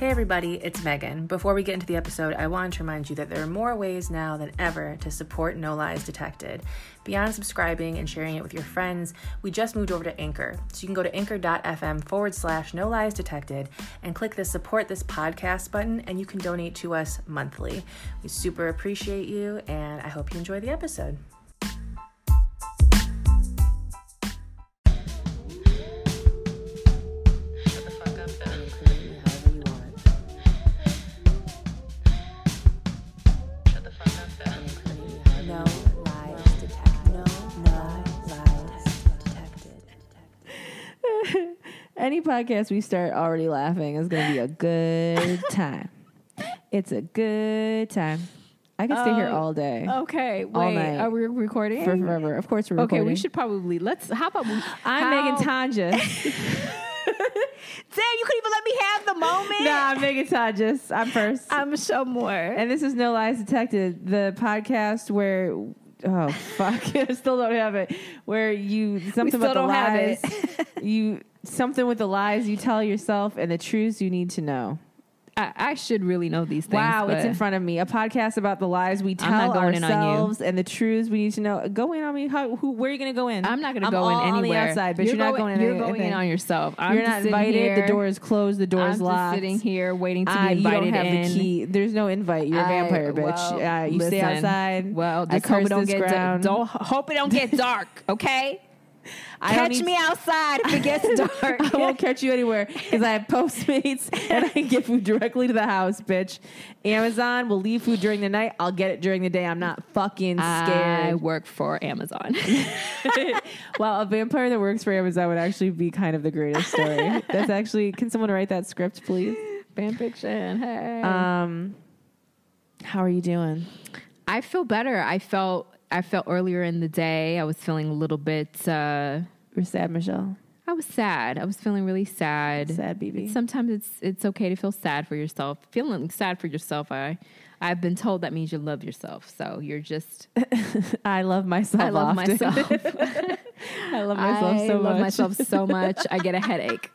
Hey everybody, it's Megan. Before we get into the episode, I wanted to remind you that there are more ways now than ever to support No Lies Detected. Beyond subscribing and sharing it with your friends, we just moved over to Anchor. So you can go to anchor.fm forward slash No Lies Detected and click the support this podcast button and you can donate to us monthly. We super appreciate you and I hope you enjoy the episode. Podcast we start already laughing going to be a good time. It's a good time. I can stay here Oh, all day. Okay, All wait. night. Are we recording? For forever. Of course, we're recording. okay, we should probably let's. How about we? I'm how- Megan Tonjes. Damn, you couldn't even let me have the moment. no, I'm Megan Tonjes. I'm first. I'm so more. and this is No Lies Detected, the podcast where. Oh fuck! I still don't have it. Where you something still about the don't have lies, it. you something with the lies you tell yourself and the truths you need to know. I, I should really know these things. Wow, it's in front of me. A podcast about the lies we tell not going in ourselves and the truths we need to know. Go in on me. How, who, where are you going to go in? I'm not going to go in on the anywhere. outside, but you're, not going in. You're anything. going in on yourself. I'm You're not invited. Here. The door is closed. The door is locked. sitting here waiting to be you don't invited have in. the key. There's no invite. You're a vampire, bitch. well, uh, you stay outside. Well, I just hope it don't get ground. don't hope it don't get dark. Okay, I catch me outside if it gets dark. I won't catch you anywhere because I have Postmates and I can get food directly to the house, bitch. Amazon will leave food during the night. I'll get it during the day. I'm not fucking scared. I work for Amazon. well, a vampire that works for Amazon would actually be kind of the greatest story. That's actually. Can someone write that script, please? Fan fiction. Hey. Um, how are you doing? I feel better. I felt I felt earlier in the day. I was feeling a little bit. Uh, We're sad, Michelle. I was sad. I was feeling really sad. Sad, BB. Sometimes it's it's okay to feel sad for yourself. Feeling sad for yourself, I I've been told that means you love yourself. So you're just I love myself. I love often. myself. I love myself I so love much. myself so much. I get a headache.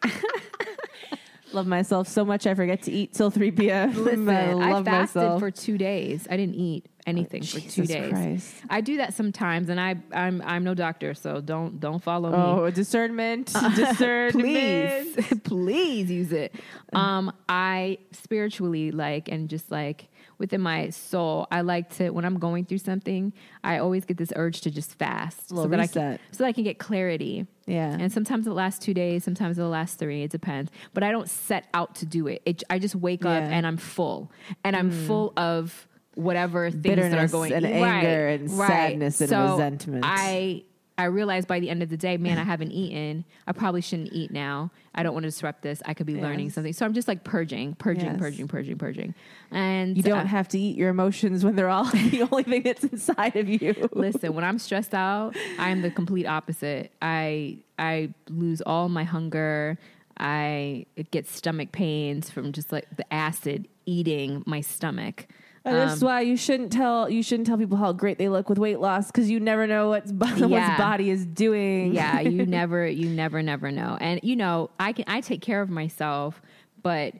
Love myself so much. I forget to eat till three p.m. Listen, I I, fasted myself. for two days. I didn't eat anything for two days. Christ. I do that sometimes, and I I'm I'm no doctor, so don't don't follow me. Oh, discernment, discernment. please please use it um i spiritually like and just like within my soul i like to when i'm going through something i always get this urge to just fast Little that i can so that i can get clarity Yeah. and sometimes it'll last two days sometimes it'll last three it depends but i don't set out to do it, it i just wake up Yeah. Hmm. and i'm full and i'm full of whatever things that are Bitterness going and Right, anger and right. sadness and So resentment. i I realized by the end of the day, man, I haven't eaten. I probably shouldn't eat now. I don't want to disrupt this. I could be learning something. So I'm just like purging, purging, Yes. purging, purging, purging. And You don't uh, have to eat your emotions when they're all the only thing that's inside of you. listen. When I'm stressed out, I am the complete opposite. I I lose all my hunger. I get stomach pains from just like the acid eating my stomach. And that's Um, why you shouldn't tell you shouldn't tell people how great they look with weight loss because you never know what's Yeah. what's body is doing. yeah you never you never never know and you know i can i take care of myself but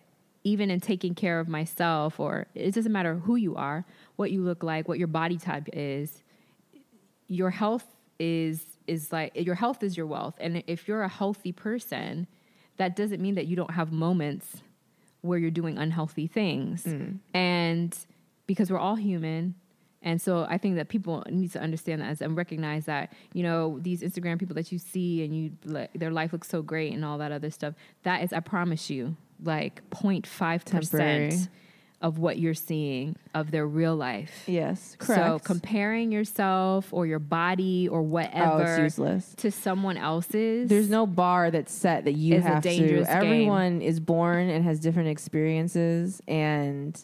even in taking care of myself or it doesn't matter who you are what you look like what your body type is your health is is like your health is your wealth and if you're a healthy person that doesn't mean that you don't have moments where you're doing unhealthy things and because we're all human and so i think that people need to understand that and recognize that you know these instagram people that you see and you their life looks so great and all that other stuff that is i promise you like 0.5% Temporary. of what you're seeing of their real life Yes. Correct. so comparing yourself or your body or oh, whatever useless. to someone else's There's no bar that's set that you have dangerous to. game. Everyone is born and has different experiences and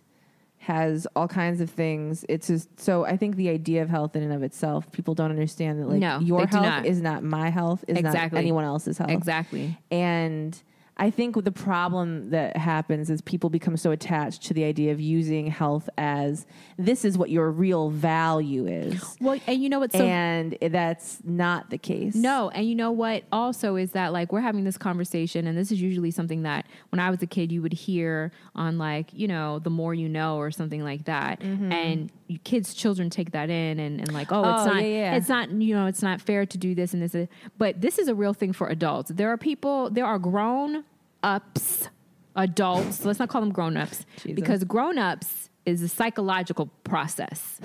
has all kinds of things. It's just so I think the idea of health in and of itself, people don't understand that like No, your they do health not. is not my health, is Exactly. not anyone else's health. exactly And I think the problem that happens is people become so attached to the idea of using health as this is what your real value is. Well, and you know what? So and that's not the case. No, and you know what? Also, is that like we're having this conversation, and this is usually something that when I was a kid, you would hear on like you know, the more you know, or something like that, mm-hmm. and kids, children take that in, and, and like, oh, it's Oh, not, yeah, yeah. it's not, you know, it's not fair to do this and this, but this is a real thing for adults. There are people, there are grown ups, adults. let's not call them grown ups because grown ups is a psychological process.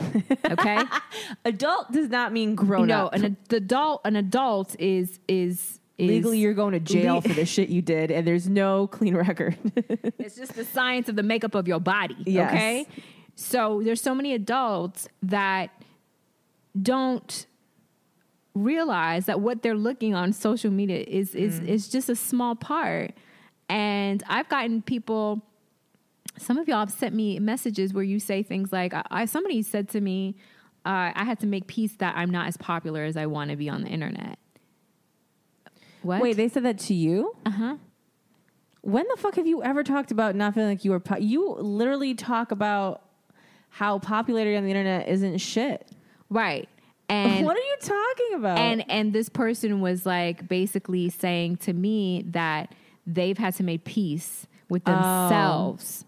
Okay. Adult does not mean grown no, up. an ad- adult, an adult is is. Is, Legally, you're going to jail Le- for the shit you did, and there's no clean record. It's just the science of the makeup of your body. Yes. Okay. So there's so many adults that don't realize that what they're looking on social media is is mm. is just a small part. And I've gotten people some of y'all have sent me messages where you say things like I, I somebody said to me uh, I had to make peace that I'm not as popular as I want to be on the internet. What? Wait, they said that to you? uh huh. When the fuck have you ever talked about not feeling like you were? Po- you literally talk about how popularity on the internet isn't shit. Right. And what are you talking about? and and this person was like basically saying to me that they've had to make peace with Oh. themselves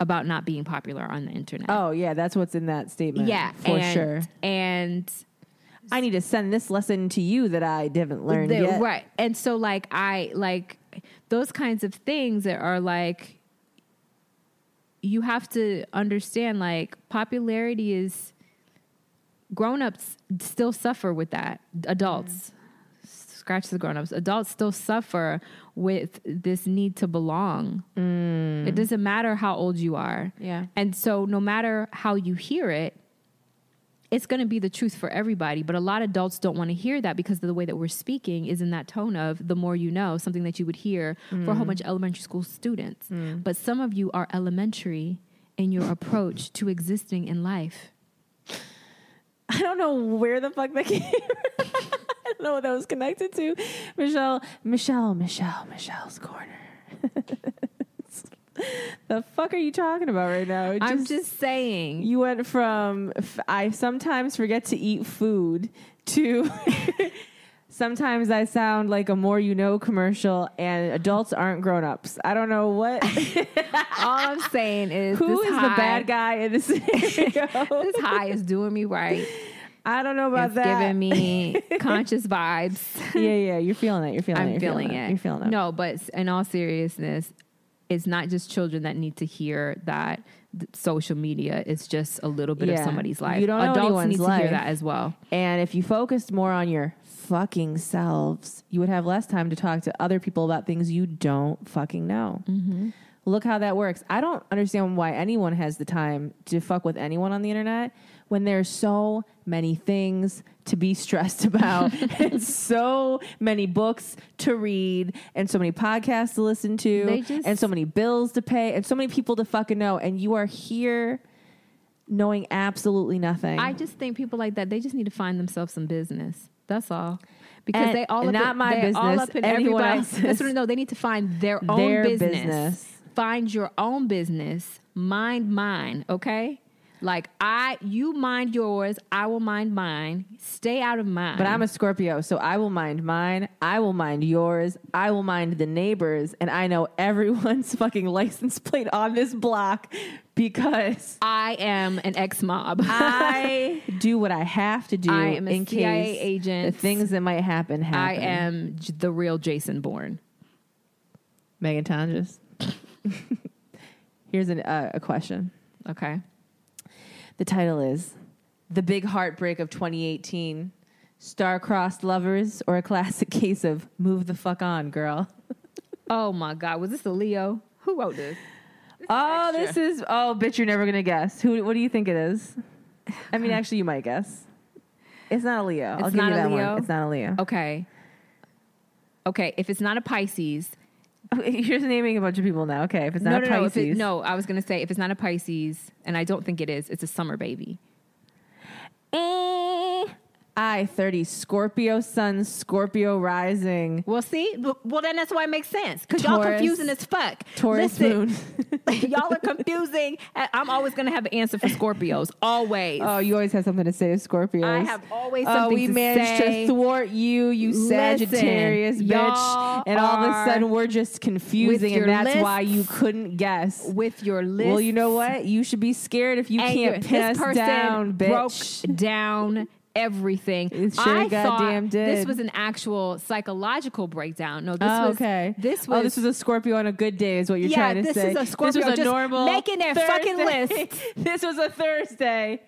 about not being popular on the internet. oh yeah, that's what's in that statement. yeah, for and, sure. And I need to send this lesson to you that I didn't learn the- yet. right, and so like I like those kinds of things that are like you have to understand like popularity is grown-ups still suffer with that adults mm. scratch the grown-ups adults still suffer with this need to belong. It mm. doesn't matter how old you are. Yeah. and so no matter how you hear it it's going to be the truth for everybody. But a lot of adults don't want to hear that because the way that we're speaking is in that tone of the more you know something that you would hear for a whole mm. bunch of elementary school students. Mm. But some of you are elementary in your approach to existing in life I don't know where the fuck that came. I don't know what that was connected to. Michelle, Michelle, Michelle, Michelle's corner. the fuck are you talking about right now? It i'm just saying You went from f- I sometimes forget to eat food to sometimes I sound like a more you know commercial and adults aren't grown ups. I don't know what all i'm saying is who this is the bad guy in this scenario. this high is doing me right I don't know about that. it's that. giving me conscious vibes yeah, yeah, you're feeling it. You're feeling it. I'm You're feeling it. You're feeling it. No, but in all seriousness, it's not just children that need to hear that social media is just a little bit Yeah. of somebody's life. You don't know Adults need to life. hear that as well. And if you focused more on your fucking selves, you would have less time to talk to other people about things you don't fucking know. Mm-hmm. Look how that works. I don't understand why anyone has the time to fuck with anyone on the internet when there's so many things to be stressed about and so many books to read and so many podcasts to listen to just- and so many bills to pay and so many people to fucking know and you are here knowing absolutely nothing. I just think people like that, they just need to find themselves some business. That's all. Because And they all up not in, my they're all business, up in everybody- else's. That's what know. They need to find their own Their business. business. Find your own business. Mind mine. Okay. Like I, you mind yours. I will mind mine. Stay out of mine. But I'm a Scorpio, so I will mind mine. I will mind yours. I will mind the neighbors, and I know everyone's fucking license plate on this block because I am an ex mob. I do what I have to do I am a in CIA case agent. the things that might happen happen. I am j- the real Jason Bourne. Megan Tonjes. Here's an, uh, a question. Okay. The title is "The Big Heartbreak of 2018." Star-crossed lovers or a classic case of move the fuck on, girl. Oh my God. Was this a Leo? Who wrote this? Oh, this is oh, bitch! You're never gonna guess. Who? What do you think it is? I mean, actually, you might guess. It's not a Leo. I'll It's give not you a that Leo? one. It's not a Leo. Okay. Okay. If it's not a Pisces, You're just naming a bunch of people now. Okay, if it's not no, a no, no, if Pisces, it, no. I was gonna say if it's not a Pisces, and I don't think it is. It's a summer baby. I 30 Scorpio Sun, Scorpio Rising, Well, see, well then that's why it makes sense because y'all confusing as fuck. Taurus Listen, moon. y'all are confusing. I'm always gonna have an answer for Scorpios. Always. Oh, you always have something to say, to Scorpios. I have always something Oh, something we to managed say. to thwart you, you Listen, Sagittarius bitch, and all of a sudden we're just confusing, and that's why you couldn't guess. with your list. Well, you know what? You should be scared if you can't pin us down, bitch. broke down everything. It sure I goddamn thought did. this was an actual psychological breakdown. No, this oh, was okay. This was oh, this was a Scorpio on a good day, is what you're Yeah, trying to this say. is a Scorpio This was a just normal making their fucking list. this was a Thursday.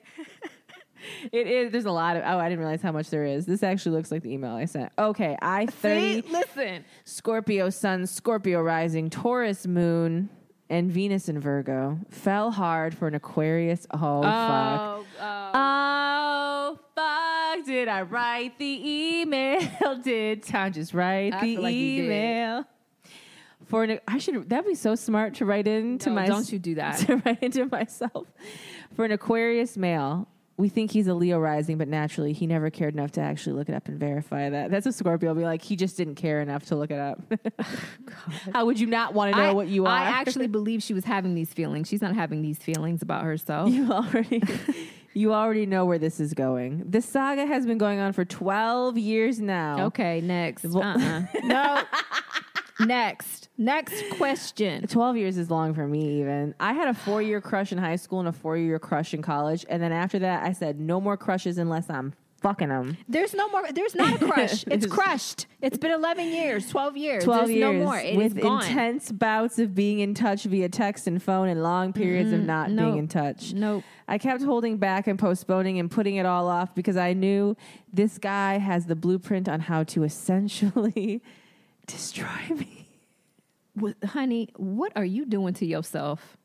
it is. There's a lot of. Oh, I didn't realize how much there is. This actually looks like the email I sent. Okay, I thirty listen. Scorpio Sun, Scorpio Rising, Taurus Moon, and Venus in Virgo fell hard for an Aquarius. Oh, fuck. Oh, oh. oh Oh fuck! Did I write the email? Did Tom just write I the like email? For an, I should that'd be so smart to write into No, my don't you do that. to write into myself for an Aquarius male. We think he's a Leo rising, but naturally he never cared enough to actually look it up and verify that. That's a Scorpio. Be like, he just didn't care enough to look it up. How would you not want to know I, what you are? I actually believe she was having these feelings. She's not having these feelings about herself. You already you already know where this is going. This saga has been going on for 12 years now. Okay, next. Well- Uh-uh. no. next. Next question. 12 years is long for me even. I had a 4-year crush in high school and a 4-year crush in college and then after that I said no more crushes unless I'm fucking them. There's no more. There's not a crush. It's crushed. It's been 11 years, 12 years. 12 there's years no more. It is with intense bouts of being in touch via text and phone and long periods of mm-hmm. not nope. being in touch. Nope. I kept holding back and postponing and putting it all off because I knew this guy has the blueprint on how to essentially destroy me. What, honey, what are you doing to yourself?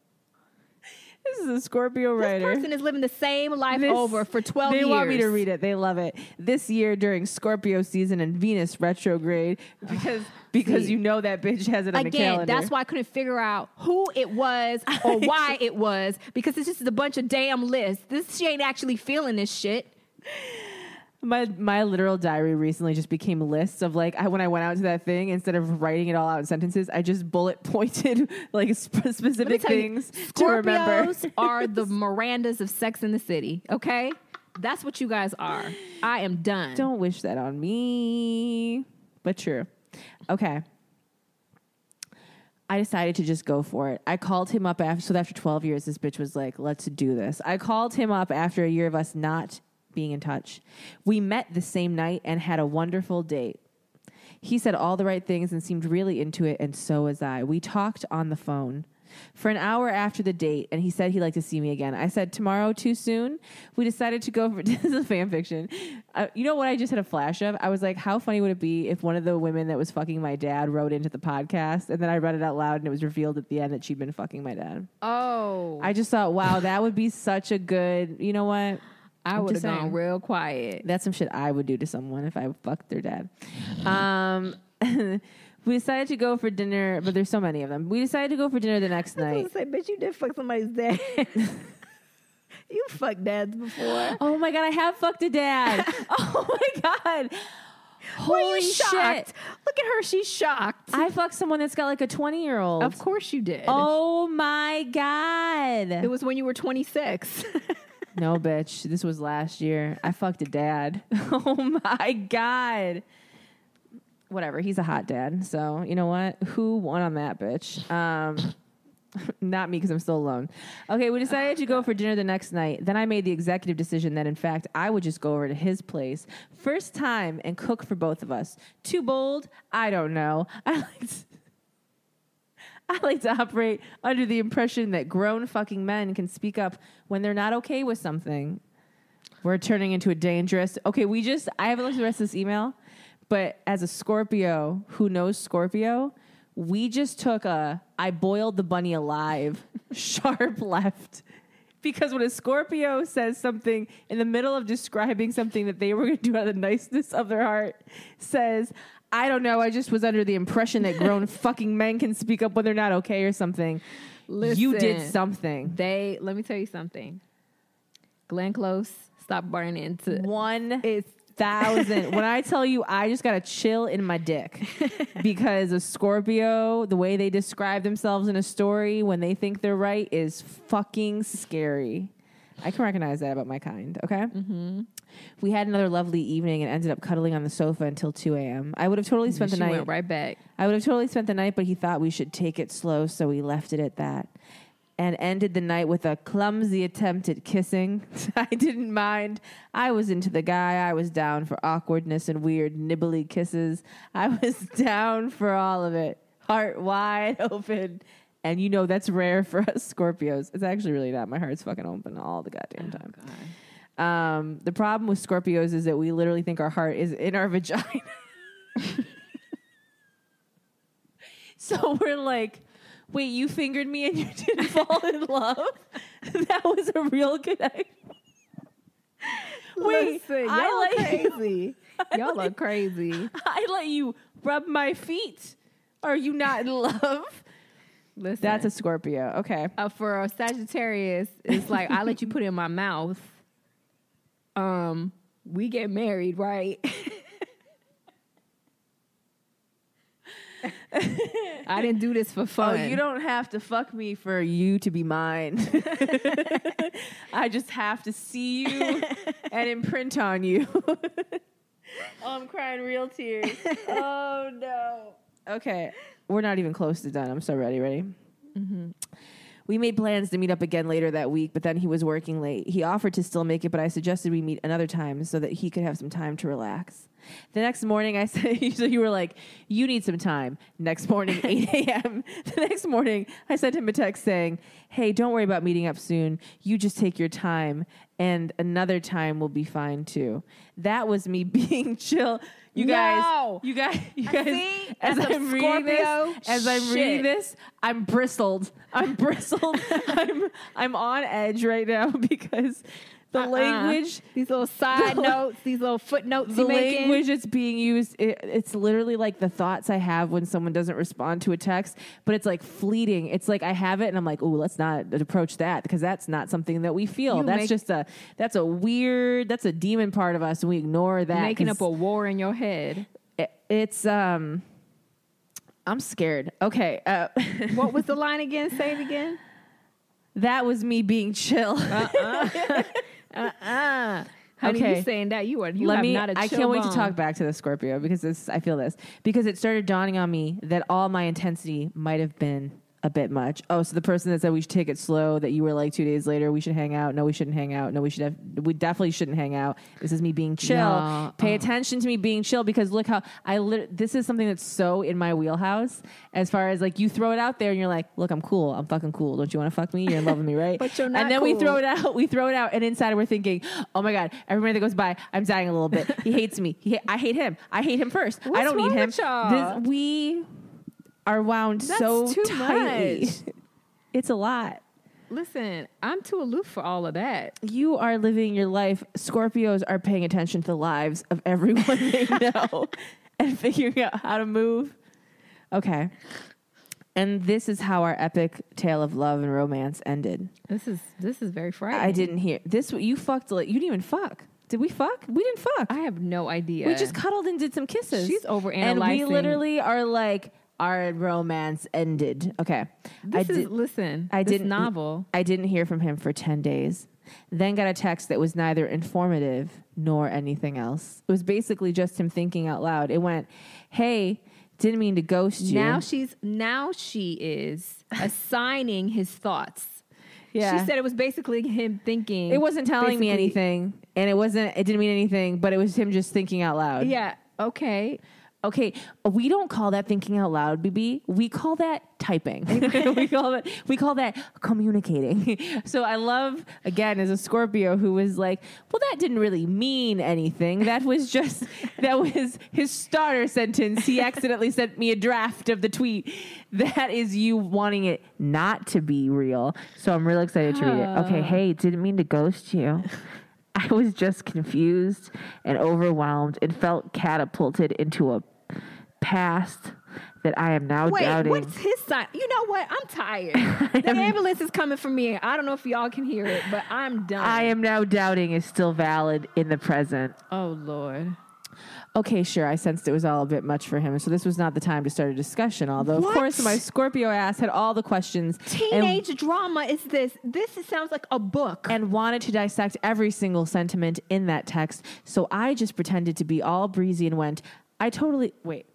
This is a Scorpio writer. This person is living the same life This- over for 12 they years. want me to read it. They love it. This year during Scorpio season and Venus retrograde because because See. you know that bitch has it on the Again, calendar. that's why I couldn't figure out who it was or why it was because this is a bunch of damn lists. This she ain't actually feeling this shit. My my literal diary recently just became lists of like I, when I went out to that thing instead of writing it all out in sentences, I just bullet pointed like sp- specific tell you, things to remember. Are the Mirandas of Sex in the City. Okay, that's what you guys are. I am done. Don't wish that on me, but true. Okay. I decided to just go for it. I called him up after so after 12 years this bitch was like, "Let's do this." I called him up after a year of us not being in touch. We met the same night and had a wonderful date. He said all the right things and seemed really into it and so was I. We talked on the phone for an hour after the date and he said he'd like to see me again. I said, "Tomorrow too soon?" We decided to go for this is a fan fiction. Uh, you know what I just had a flash of? I was like, how funny would it be if one of the women that was fucking my dad wrote into the podcast and then I read it out loud and it was revealed at the end that she'd been fucking my dad. oh, I just thought, wow, that would be such a good, you know what? I would have gone real quiet. That's some shit I would do to someone if I fucked their dad. Um, we decided to go for dinner, but there's so many of them. We decided to go for dinner the next night. say, bitch, you did fuck somebody's dad. you fucked dads before. Oh my god, I have fucked a dad. oh my god. Holy you shit. shocked? Look at her. She's shocked. I fucked someone that's got like a 20 year old. of course you did. Oh my god. It was when you were 26. No, bitch. This was last year. I fucked a dad. Oh my god. Whatever. He's a hot dad. So you know what? Who won on that, bitch? Um, not me because I'm still alone. Okay, we decided to go for dinner the next night. Then I made the executive decision that in fact I would just go over to his place first time and cook for both of us. Too bold? I don't know. I like. I like to operate under the impression that grown fucking men can speak up when they're not okay with something. We're turning into a dangerous. Okay, we just. I haven't looked at the rest of this email, but as a Scorpio who knows Scorpio, we just took a. I boiled the bunny alive, sharp left. Because when a Scorpio says something in the middle of describing something that they were going to do out of the niceness of their heart, says, I don't know, I just was under the impression that grown fucking men can speak up when they're not okay or something. you did something. they, let me tell you something. Glenn Close, stop burning into One it's thousand. when I tell you, I just got a chill in my dick because a Scorpio, the way they describe themselves in a story when they think they're right is fucking scary. I can recognize that about my kind. Okay. Mm-hmm. We had another lovely evening and ended up cuddling on the sofa until 2 a.m. I would have totally spent she the night. went right back. I would have totally spent the night, but he thought we should take it slow, so we left it at that. And ended the night with a clumsy attempt at kissing. I didn't mind. I was into the guy. I was down for awkwardness and weird nibbly kisses. I was down for all of it. Heart wide open. And you know that's rare for us Scorpios. It's actually really not. My heart's fucking open all the goddamn oh, time. Um, the problem with Scorpios is that we literally think our heart is in our vagina. so we're like, wait, you fingered me and you didn't fall in love? that was a real connection. Wait, Listen, I y'all let you- crazy. y'all are crazy. I let you rub my feet. Are you not in love? Listen, That's a Scorpio. Okay. uh, for a Sagittarius. It's like I let you put it in my mouth. Um, we get married, right? I didn't do this for Oh, fun. you don't have to fuck me for you to be mine. I just have to see you and imprint on you. oh, I'm crying real tears. Oh no. Okay, we're not even close to done. I'm so ready. Ready? We made plans to meet up again later that week, but then he was working late. He offered to still make it, but I suggested we meet another time so that he could have some time to relax. The next morning, I said, so you were like, you need some time. Next morning, 8 a.m. The next morning, I sent him a text saying, hey, don't worry about meeting up soon. You just take your time, and another time will be fine too. That was me being chill. You guys, you guys, you guys, See? as I'm reading this, Scorpio as I'm reading this, I'm bristled. I'm bristled. I'm I'm on edge right now because the Uh-uh. language these little side The- notes, these little footnotes the language that's being used it, it's literally like the thoughts i have when someone doesn't respond to a text but it's like fleeting it's like i have it and i'm like oh let's not approach that because that's not something that we feel You that's make- just a that's a weird that's a demon part of us and we ignore that Making up a war in your head. it- it's um i'm scared okay uh, What was the line again? Say it again. that was me being chill Uh, honey, Okay. you saying that you are you Let have me. not a I chill can't wait to talk back to the Scorpio because this. I feel this because it started dawning on me that all my intensity might have been a bit much. Oh, so the person that said we should take it slow, that you were like two days later, we should hang out. No, we shouldn't hang out. No, we should have. We definitely shouldn't hang out. This is me being chill. No. Pay Oh. attention to me being chill because look how I. This is something that's so in my wheelhouse. As far as like you throw it out there and you're like, look, I'm cool. I'm fucking cool. Don't you want to fuck me? You're in love with me, right? But you're not And then we throw it out. We throw it out, and inside we're thinking, "Oh my god!" Every minute that goes by, I'm dying a little bit. He hates me. He, I hate him. I hate him first. I don't need him. This, we are wound That's so too tightly. much. it's a lot. Listen, I'm too aloof for all of that. You are living your life. Scorpios are paying attention to the lives of everyone they know and figuring out how to move. Okay. And this is how our epic tale of love and romance ended. This is this is very frightening. I didn't hear this. You fucked. like- You didn't even fuck. Did we fuck? We didn't fuck. I have no idea. We just cuddled and did some kisses. She's overanalyzing. And we literally are like, our romance ended. Okay. This I is did, listen. I this didn't novel. I didn't hear from him for 10 days. Then got a text that was neither informative nor anything else. It was basically just him thinking out loud. It went, "Hey, didn't mean to ghost you." Now she's now she is assigning his thoughts. yeah. She said it was basically him thinking. it wasn't telling me anything, and it wasn't. It didn't mean anything, but it was him just thinking out loud. Yeah. Okay. Okay, we don't call that thinking out loud, BB. We call that typing. we call that we call that communicating. so I love again as a Scorpio who was like, well, that didn't really mean anything. That was just that was his starter sentence. He accidentally sent me a draft of the tweet. That is you wanting it not to be real. So I'm really excited to read it. Ah. Okay, hey, didn't mean to ghost you. I was just confused and overwhelmed and felt catapulted into a past that I am now Wait, doubting. what's his sign? You know what? I'm tired. the ambulance is coming for me. I don't know if y'all can hear it, but I'm done. I am now doubting is still valid in the present. Oh Lord. Okay, sure. I sensed it was all a bit much for him, so this was not the time to start a discussion. Although, What? of course, my Scorpio ass had all the questions and, Teenage drama is this. This is- sounds like a book. and wanted to dissect every single sentiment in that text. So I just pretended to be all breezy and went, "I totally wait."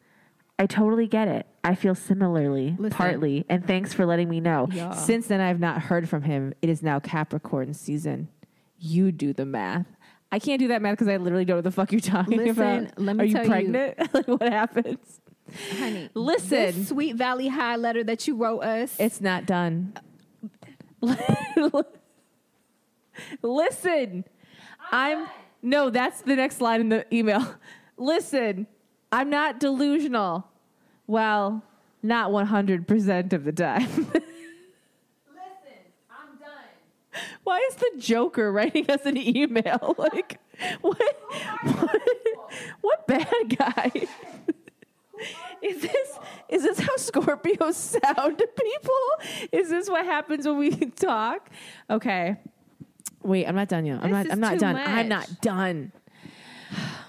I totally get it. I feel similarly, Listen. partly, and thanks for letting me know. Yeah. Since then, I have not heard from him. It is now Capricorn season. You do the math. I can't do that math because I literally don't know what the fuck you're talking Listen, about. let me Are you tell you- pregnant? like, what happens? Honey, Listen. this Sweet Valley High letter that you wrote us. It's not done. Listen, I'm no. That's the next line in the email. Listen, I'm not delusional. Well, not 100 percent of the time. Listen, I'm done. Why is the Joker writing us an email? Like, what? What, what bad guy? Is this is this how Scorpios sound to people? Is this what happens when we talk? Okay. Wait, I'm not done yet. I'm This not is I'm not too done. I'm much. not done.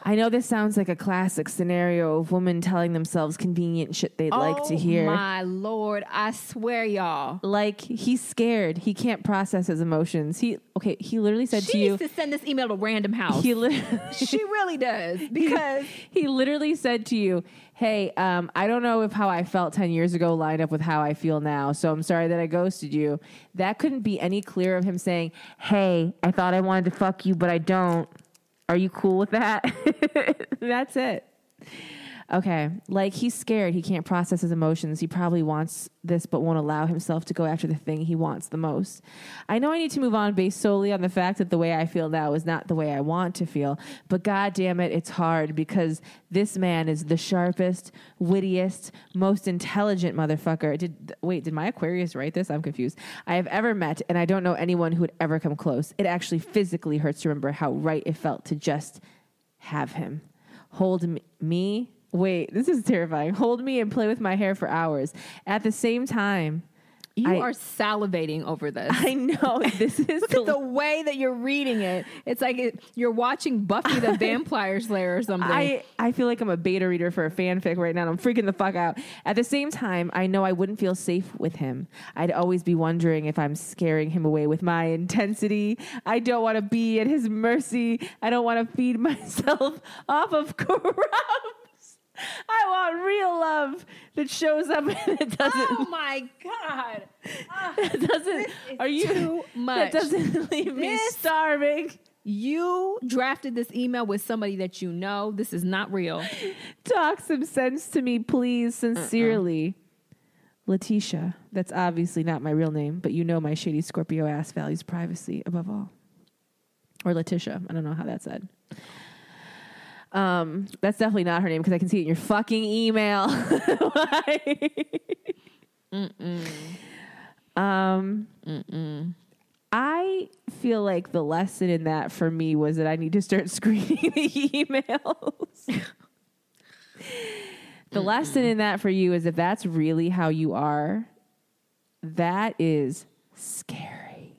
I know this sounds like a classic scenario of women telling themselves convenient shit they'd like to Oh, hear. My Lord, I swear, y'all. Like he's scared. He can't process his emotions. He okay, he literally said She to you to send this email to Random House. he li- she really does because he literally said to you, "Hey, um, I don't know if how I felt ten years ago lined up with how I feel now, so I'm sorry that I ghosted you." That couldn't be any clearer of him saying, "Hey, I thought I wanted to fuck you, but I don't. Are you cool with that?" That's it. Okay, like he's scared. He can't process his emotions. He probably wants this, but won't allow himself to go after the thing he wants the most. I know I need to move on based solely on the fact that the way I feel now is not the way I want to feel, but god damn it, it's hard because this man is the sharpest, wittiest, most intelligent motherfucker. Did wait, did my Aquarius write this? I'm confused. I have ever met, and I don't know anyone who would ever come close. It actually physically hurts to remember how right it felt to just have him hold me. Wait, this is terrifying. Hold me and play with my hair for hours. At the same time, you I- are salivating over this. I know this is Look at the way that you're reading it. It's like it, you're watching Buffy the Vampire Slayer or something. I, I feel like I'm a beta reader for a fanfic right now. and I'm freaking the fuck out. At the same time, I know I wouldn't feel safe with him. I'd always be wondering if I'm scaring him away with my intensity. I don't want to be at his mercy. I don't want to feed myself off of crumbs. I want real love that shows up and it doesn't. oh my god! Ah, that doesn't. Are you too That doesn't leave me starving. You drafted this email with somebody that you know. This is not real. Talk some sense to me, please. Sincerely, Letitia. That's obviously not my real name, but you know my shady Scorpio ass values privacy above all. Or Letitia. I don't know how that's said. Um, that's definitely not her name because I can see it in your fucking email. um, I feel like the lesson in that for me was that I need to start screening the emails. the lesson in that for you is if that's really how you are, that is scary.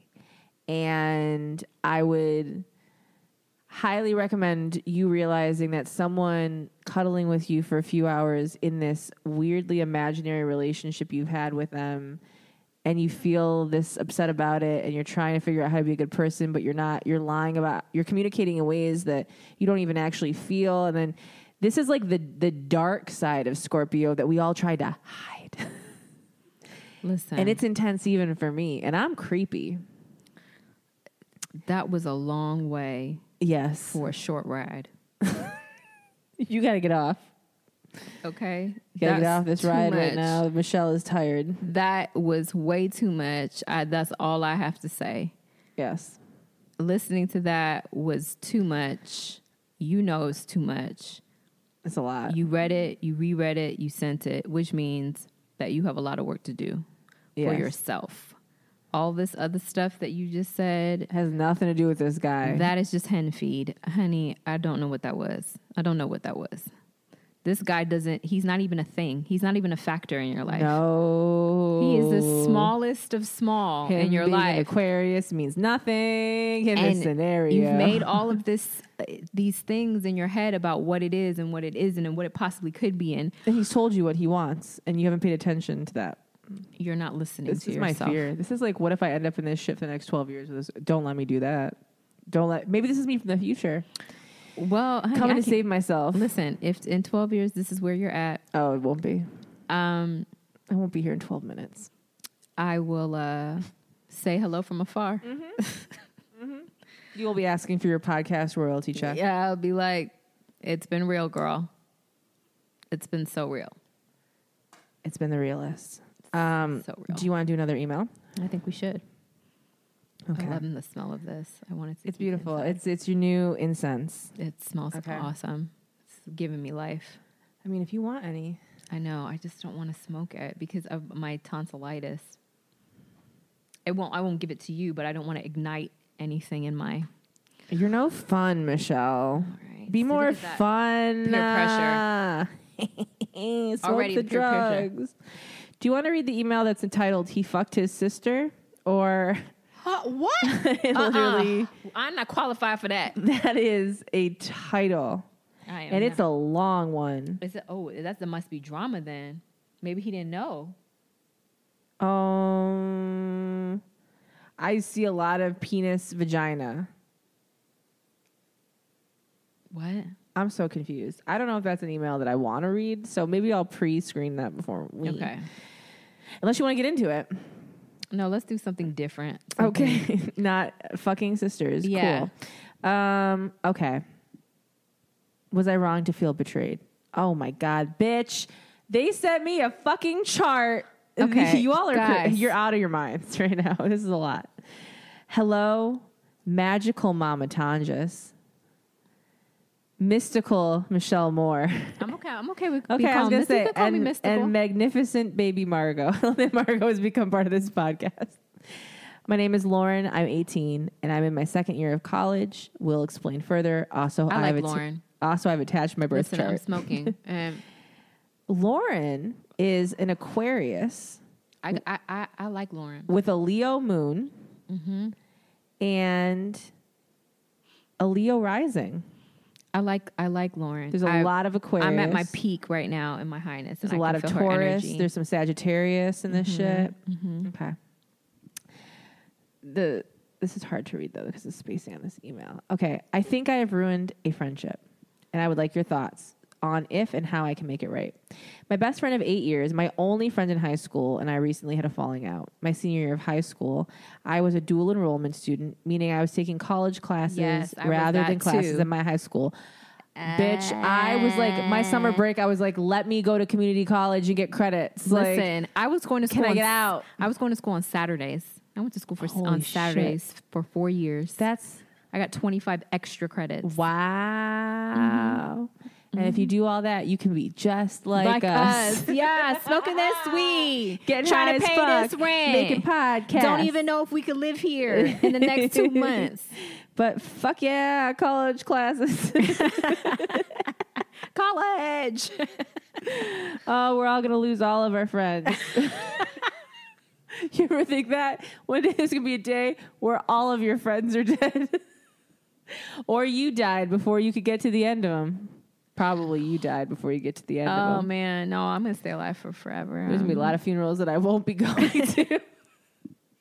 And I would highly recommend you realizing that someone cuddling with you for a few hours in this weirdly imaginary relationship you've had with them and you feel this upset about it and you're trying to figure out how to be a good person but you're not you're lying about you're communicating in ways that you don't even actually feel and then this is like the the dark side of Scorpio that we all try to hide. Listen, and it's intense even for me and I'm creepy. That was a long way yes for a short ride. you got to get off Okay, you got to get That's off this too ride right much. now Michelle is tired That was way too much. I, that's all I have to say. yes Listening to that was too much. You know it's too much. it's a lot You read it, you reread it, you sent it, which means that you have a lot of work to do for yourself. All this other stuff that you just said, has nothing to do with this guy that is just hen feed. Honey, I don't know what that was. I don't know what that was. This guy doesn't. He's not even a thing. He's not even a factor in your life. No. He is the smallest of small Him in your being life. Aquarius means nothing in this scenario. You've made all of this, uh, these things in your head about what it is and what it isn't and what it possibly could be. And and he's told you what he wants, and you haven't paid attention to that. You're not listening This to is my fear. This is like, what if I end up in this shit for the next twelve years? With this? Don't let me do that. Don't let. Maybe this is me from the future Well, honey, coming I to can- save myself. Listen, if in 12 years this is where you're at, Oh, it won't be. um, I won't be here in twelve minutes. I will uh, say hello from afar. You will be asking for your podcast royalty check. Yeah, I'll be like, it's been real, girl. It's been so real. It's been the realist. Um, So real. do you want to do another email? I think we should. Okay. I love the smell of this. I want it to It's beautiful. inside. It's it's your new incense. it smells Okay. awesome. It's giving me life. I mean, if you want any, I know. I just don't want to smoke it because of my tonsillitis. It won't. I won't give it to you, but I don't want to ignite anything in my. you're no fun, Michelle. All right. Be See, more look at that. fun. Peer pressure. Smoke Already the peer pressure. Do you want to read the email that's entitled "He fucked his sister"? Or what? literally, Uh-uh. I'm not qualified for that. that is a title, I am and it's a long one. Is it? Oh, that's the must be drama then. Maybe he didn't know. Um, I see a lot of penis vagina. What? I'm so confused. I don't know if that's an email that I want to read, so maybe I'll pre-screen that before we. Okay. Unless you want to get into it. No, let's do something different. Something- Okay. Not fucking sisters. Yeah. Cool. Um, okay. Was I wrong to feel betrayed? Oh my god, bitch. They sent me a fucking chart. Okay, you all are guys. you're out of your minds right now. This is a lot. Hello, magical Mama Tonjes. Mystical Michelle Moore. I'm okay. I'm okay with. Okay, I was gonna mystical. say, and, and magnificent baby Margot. that Margot has become part of this podcast. My name is Lauren. I'm 18, and I'm in my second year of college. We'll explain further. Also, I like have att- Lauren. also, I've attached my birth Listen, I'm smoking. and Lauren is an Aquarius I, I, I, I like Lauren. with a Leo moon Mm-hmm. and a Leo rising. I like I like Lauren. There's a I, lot of Aquarius. I'm at my peak right now in my highness. There's a I lot of Taurus. There's some Sagittarius in this shit. Mhm. Okay. The this is hard to read though because of spacing on this email. Okay, I think I have ruined a friendship, and I would like your thoughts on if and how I can make it right. My best friend of eight years, my only friend in high school, and I recently had a falling out. My senior year of high school, I was a dual enrollment student, meaning I was taking college classes Yes, rather than classes too. in my high school. Bitch, I was like my summer break. I was like, let me go to community college and get credits. Like, Listen, I was going to school. can. I get out? I was going to school on Saturdays. I went to school for Holy on shit. Saturdays for four years. that's I got 25 extra credits. Wow. Mm-hmm. And if you mm-hmm. do all that, you can be just like, Like us. us, yeah, smoking this weed, Getting trying high to pay fuck, this rent, Making podcasts. Don't even know if we could live here in the next two months. But fuck yeah, college classes. College. oh, we're all going to lose all of our friends. you ever think that? One day there's going to be a day where all of your friends are dead. or you died before you could get to the end of them. Probably you died before you get to the end of oh them. man, no, I'm gonna stay alive for forever. There's going to be a lot of um, funerals that I won't be going to.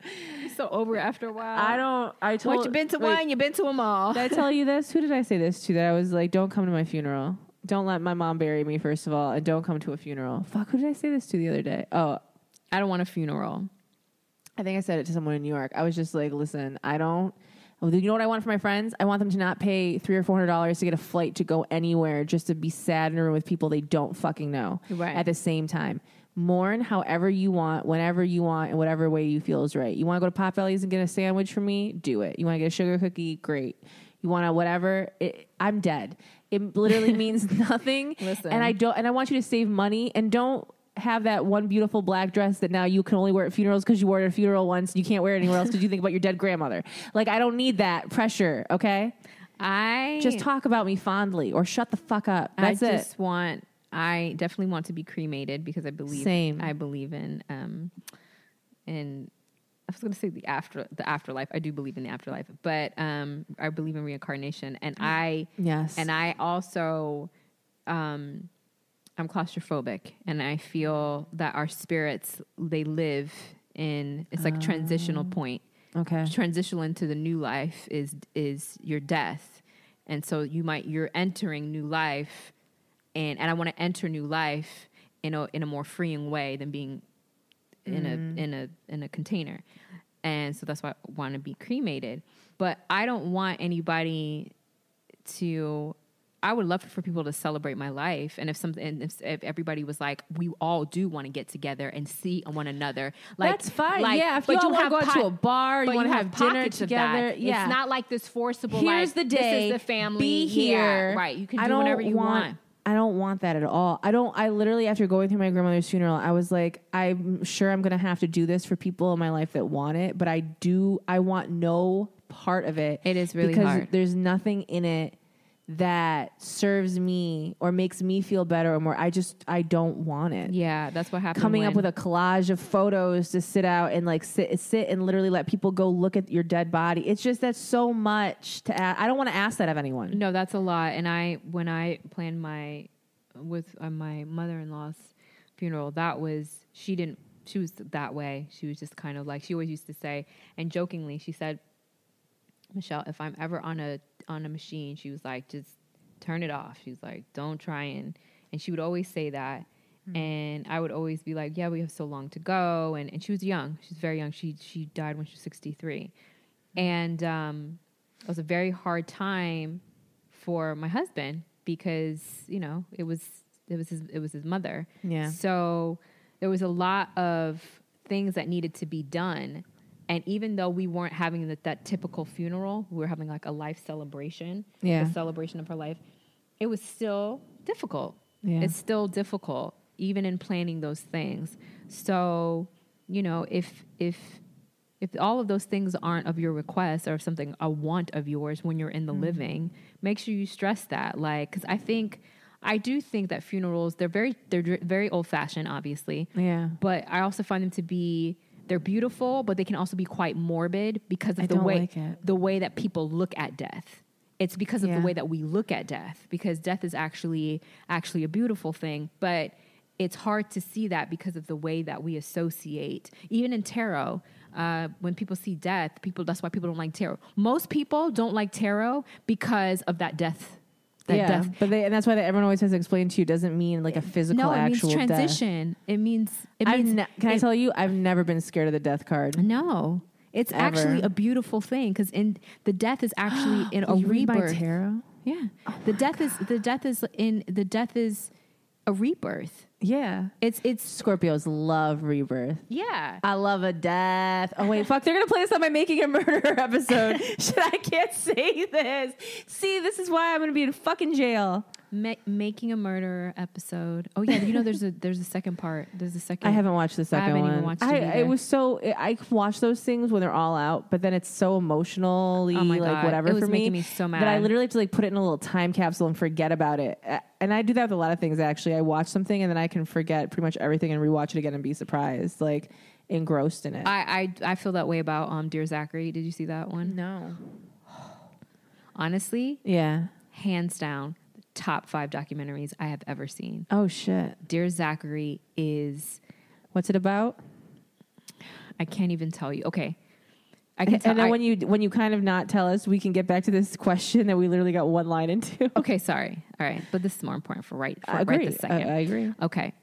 I'm so over after a while. I don't. I told. Once you've been to wait, one, you've been to them all. Did I tell you this? Who did I say this to? That I was like, don't come to my funeral. Don't let my mom bury me, first of all, and don't come to a funeral. Fuck, who did I say this to the other day? Oh, I don't want a funeral. I think I said it to someone in New York. I was just like, listen, I don't. Oh, You know what I want for my friends? I want them to not pay three or four hundred dollars to get a flight to go anywhere just to be sad in a room with people they don't fucking know Right. at the same time. Mourn however you want, whenever you want, in whatever way you feel is right. You want to go to Pop Potbelly's and get a sandwich for me? Do it. You want to get a sugar cookie? Great. You want to whatever? It, I'm dead. It literally means nothing. Listen. And I don't. And I want you to save money and don't have that one beautiful black dress that now you can only wear at funerals because you wore it at a funeral once. You can't wear it anywhere else because you think about your dead grandmother. Like I don't need that pressure. Okay, I just talk about me fondly or shut the fuck up. I That's it. just want. I definitely want to be cremated because I believe Same. I believe in um in I was going to say the after the afterlife. I do believe in the afterlife, but um I believe in reincarnation and I Yes. and I also um I'm claustrophobic and I feel that our spirits they live in it's like a transitional ah, point. okay. transitional into the new life is is your death. And so you might you're entering new life and and i want to enter new life in a in a more freeing way than being in a mm. in a in a container. And so that's why i want to be cremated. But i don't want anybody to I would love for people to celebrate my life, and if something, if, if everybody was like, we all do want to get together and see one another, like That's fine. like- yeah, if but you all want to go out to a bar, you want to you have dinner together. Yeah, it's not like this forcible. Here's like, the day. This is the family. Be Yeah, here. right? You can I do don't whatever you want. I don't want that at all. I don't. I literally, after going through my grandmother's funeral, I was like, I'm sure I'm gonna have to do this for people in my life that want it, but I do. I want no part of it. It is really because hard. there's nothing in it that serves me or makes me feel better or more. I just I don't want it. Yeah, that's what happened. Coming up with a collage of photos to sit out and like sit sit and literally let people go look at your dead body. It's just that's so much to ask. I don't want to ask that of anyone. No, that's a lot. And I, when I planned my, with uh, my mother in law's funeral, that was, she didn't, she was that way. She was just kind of like, she always used to say, and jokingly, she said, Michelle, if I'm ever on a, on a machine, she was like, just turn it off. She was like, don't try and, and she would always say that. And I would always be like, yeah, we have so long to go. And, and she was young. She's very young. She, she died when she was 63. And, um, it was a very hard time for my husband because you know it was it was his it was his mother. Yeah. So there was a lot of things that needed to be done, and even though we weren't having that, that typical funeral, we were having like a life celebration, Yeah. the celebration of her life. It was still difficult. Yeah. It's still difficult, even in planning those things. So you know if if if all of those things aren't of your request or something a want of yours when you're in the mm-hmm. living make sure you stress that like because i think i do think that funerals they're very they're very old fashioned obviously Yeah. but i also find them to be they're beautiful but they can also be quite morbid because of I the way like the way that people look at death. It's because of Yeah. the way that we look at death because death is actually actually a beautiful thing but it's hard to see that because of the way that we associate. Even in tarot uh, when people see death people that's why people don't like tarot. Most people don't like tarot because of that death that yeah, death but they, and that's why they, everyone always has to explain to you doesn't mean like a physical no it actual means death. transition it means it I've means ne- can I tell you, I've never been scared of the death card. no it's Ever. actually a beautiful thing because in the death is actually in a You rebirth tarot? Yeah. Oh the death is the death is in the death is a rebirth. Yeah. It's it's Scorpios love rebirth. yeah. I love a death. Oh wait, fuck! They're gonna play this on my making a murderer episode. Shit, I can't say this. See, this is why I'm gonna be in fucking jail. Ma- making a murder episode. Oh yeah, you know there's a there's a second part. There's a second. I haven't watched the second I haven't one. even watched it I, either. it was so I watch those things when they're all out, but then it's so emotionally Oh my like God. whatever It was for me, making me so mad that I literally have to like put it in a little time capsule and forget about it. And I do that with a lot of things. Actually, I watch something and then I can forget pretty much everything and rewatch it again and be surprised, like engrossed in it. I, I I feel that way about um Dear Zachary. Did you see that one? no. Honestly, Yeah. hands down, top five documentaries I have ever seen. Oh shit. Dear Zachary is What's it about? I can't even tell you. Okay. I can And tell then I- when you when you kind of not tell us, we can get back to this question that we literally got one line into. Okay, sorry. All right, but this is more important for right for I right agree. this second. I, I agree. Okay.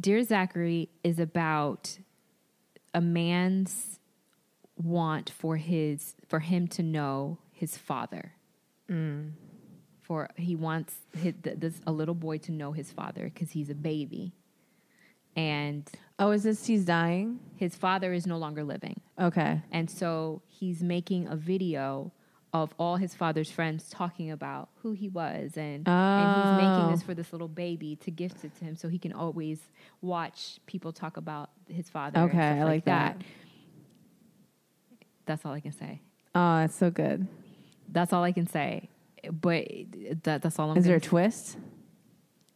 Dear Zachary is about a man's want for his for him to know his father. Mm. For he wants his, th- this a little boy to know his father because he's a baby, and Oh, is this he's dying? his father is no longer living. Okay. And so he's making a video of all his father's friends talking about who he was and, and he's making Oh. this for this little baby to gift it to him so he can always watch people talk about his father. Okay, I like that. That's all I can say. Oh, it's so good. That's all I can say. But that, that's all I'm Is there a twist?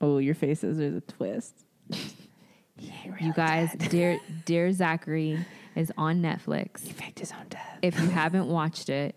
Oh, your faces. There's a twist. you guys, dear dear Zachary is on Netflix. He faked his own death. If you haven't watched it,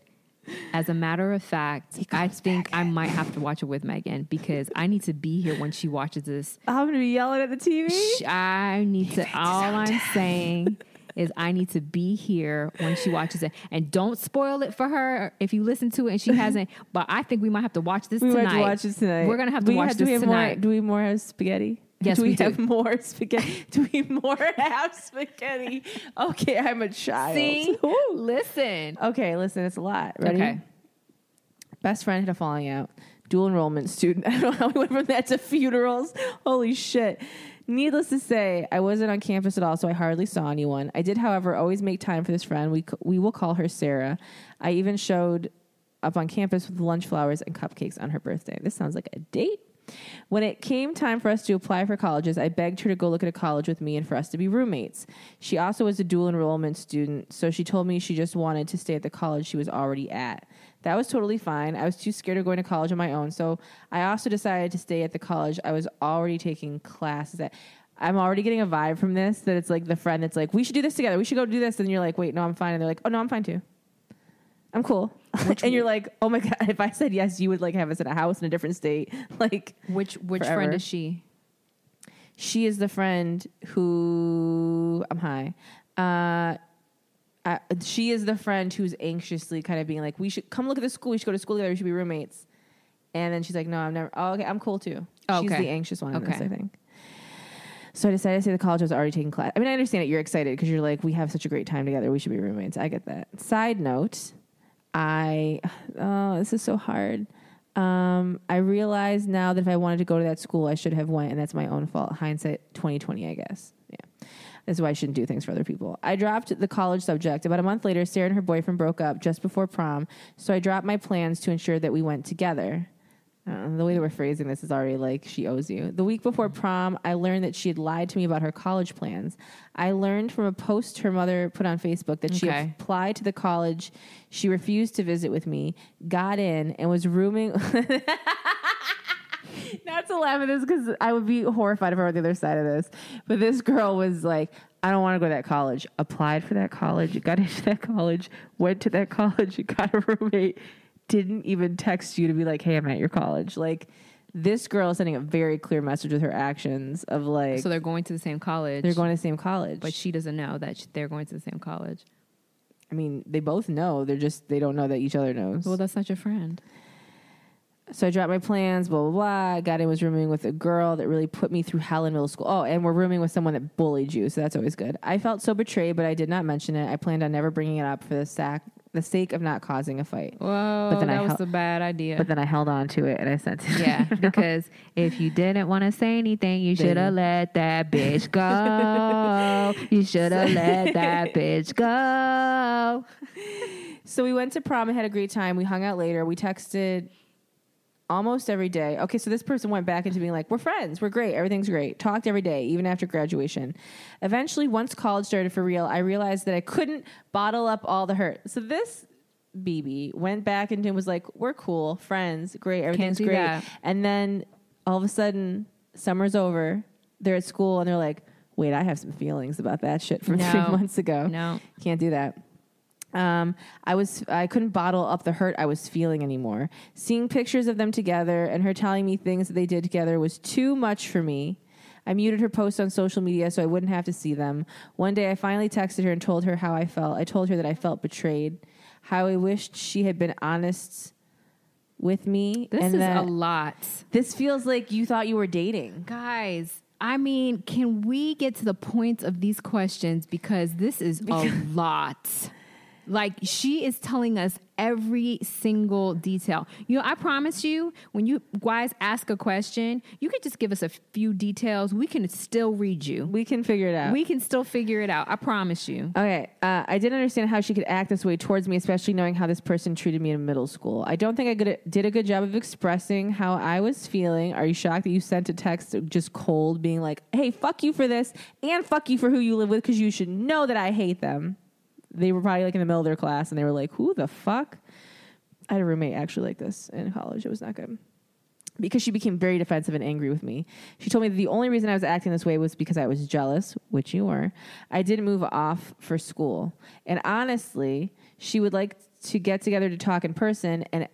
as a matter of fact, I think I might have to watch it with Megan because I need to be here when she watches this. I'm gonna be yelling at the TV. Sh- I need to. All I'm saying is I need to be here when she watches it, and don't spoil it for her if you listen to it and she hasn't. But I think we might have to watch this We tonight. have to watch this tonight. We're gonna have to We watch have- do we this have More, tonight. do we more have spaghetti? Yes, do we, we do. have more spaghetti? do we more have spaghetti? Okay, I'm a child. See, Woo. listen. Okay, listen, it's a lot. Ready? Okay. Best friend had a falling out. Dual enrollment student. I don't know how we went from that to funerals. Holy shit. Needless to say, I wasn't on campus at all, so I hardly saw anyone. I did, however, always make time for this friend. We, we will call her Sarah. I even showed up on campus with lunch flowers and cupcakes on her birthday. This sounds like a date. When it came time for us to apply for colleges, I begged her to go look at a college with me and for us to be roommates. She also was a dual enrollment student, so she told me she just wanted to stay at the college she was already at. That was totally fine. I was too scared of going to college on my own, so I also decided to stay at the college I was already taking classes at. I'm already getting a vibe from this that it's like the friend that's like, we should do this together. We should go do this. And you're like, wait, no, I'm fine. And they're like, oh, no, I'm fine too. I'm cool. and you're like, oh my God, if I said yes, you would like have us in a house in a different state. Like, Which which Forever. friend is she? she is the friend who I'm high. Uh, uh, she is the friend who's anxiously kind of being like, "We should come look at the school. We should go to school together. We should be roommates." And then she's like, "No, I'm never. Oh, okay, I'm cool too." Oh, She's the anxious one in this, Okay. I think. So I decided to say the college I was already taking class. I mean, I understand it. You're excited because you're like, we have such a great time together. We should be roommates. I get that. Side note, I oh, this is so hard. Um, I realize now that if I wanted to go to that school, I should have went, and that's my own fault. Hindsight, twenty twenty, I guess. Yeah, that's why I shouldn't do things for other people. I dropped the college subject. About a month later, Sarah and her boyfriend broke up just before prom, so I dropped my plans to ensure that we went together. Uh, the way that we're phrasing this is already like she owes you. The week before prom, I learned that she had lied to me about her college plans. I learned from a post her mother put on Facebook that she Okay. applied to the college. She refused to visit with me, got in, and was rooming. Not to laugh at this because I would be horrified if I were on the other side of this. But this girl was like, I don't want to go to that college. Applied for that college, got into that college, went to that college, got a roommate, didn't even text you to be like, hey, I'm at your college. Like, this girl is sending a very clear message with her actions of like, So they're going to the same college. they're going to the same college. but she doesn't know that sh- they're going to the same college. I mean, they both know. They're just, they don't know that each other knows. Well, that's not your friend. So I dropped my plans, blah, blah, blah. I got in, was rooming with a girl that really put me through hell in middle school. Oh, and we're rooming with someone that bullied you, so that's always good. I felt so betrayed, but I did not mention it. I planned on never bringing it up for the, sac- the sake of not causing a fight. Whoa, But then I that was a bad idea. But then I held on to it and I sent it. yeah, because if you didn't want to say anything, you should have let that bitch go. you should have let that bitch go. So we went to prom and had a great time. We hung out later. We texted almost every day. Okay, so this person went back into being like, we're friends, we're great, everything's great. Talked every day, even after graduation. Eventually, once college started for real, I realized that I couldn't bottle up all the hurt. So this BB went back into and was like, we're cool, friends, great, everything's great. that. And then all of a sudden, summer's over. They're at school and they're like, wait, I have some feelings about that shit from three months ago. No. Can't do that. Um, I was I couldn't bottle up the hurt I was feeling anymore. Seeing pictures of them together and her telling me things that they did together was too much for me. I muted her posts on social media so I wouldn't have to see them. One day I finally texted her and told her how I felt. I told her that I felt betrayed, how I wished she had been honest with me, This and is that a lot. this feels like you thought you were dating. Guys, I mean, can we get to the point of these questions because this is a lot. Like she is telling us every single detail. You know, I promise you, when you guys ask a question, you could just give us a few details. We can still read you. We can figure it out. We can still figure it out. I promise you. Okay, uh, I didn't understand how she could act this way towards me, especially knowing how this person treated me in middle school. I don't think I good, did a good job of expressing how I was feeling. Are you shocked that you sent a text just cold, being like, "Hey, fuck you for this, and fuck you for who you live with, because you should know that I hate them." They were probably like in the middle of their class, and they were like, "Who the fuck?" I had a roommate actually like this in college. It was not good. because she became very defensive and angry with me. She told me that the only reason I was acting this way was because I was jealous, which you were. I didn't move off for school. And honestly, she would like to get together to talk in person and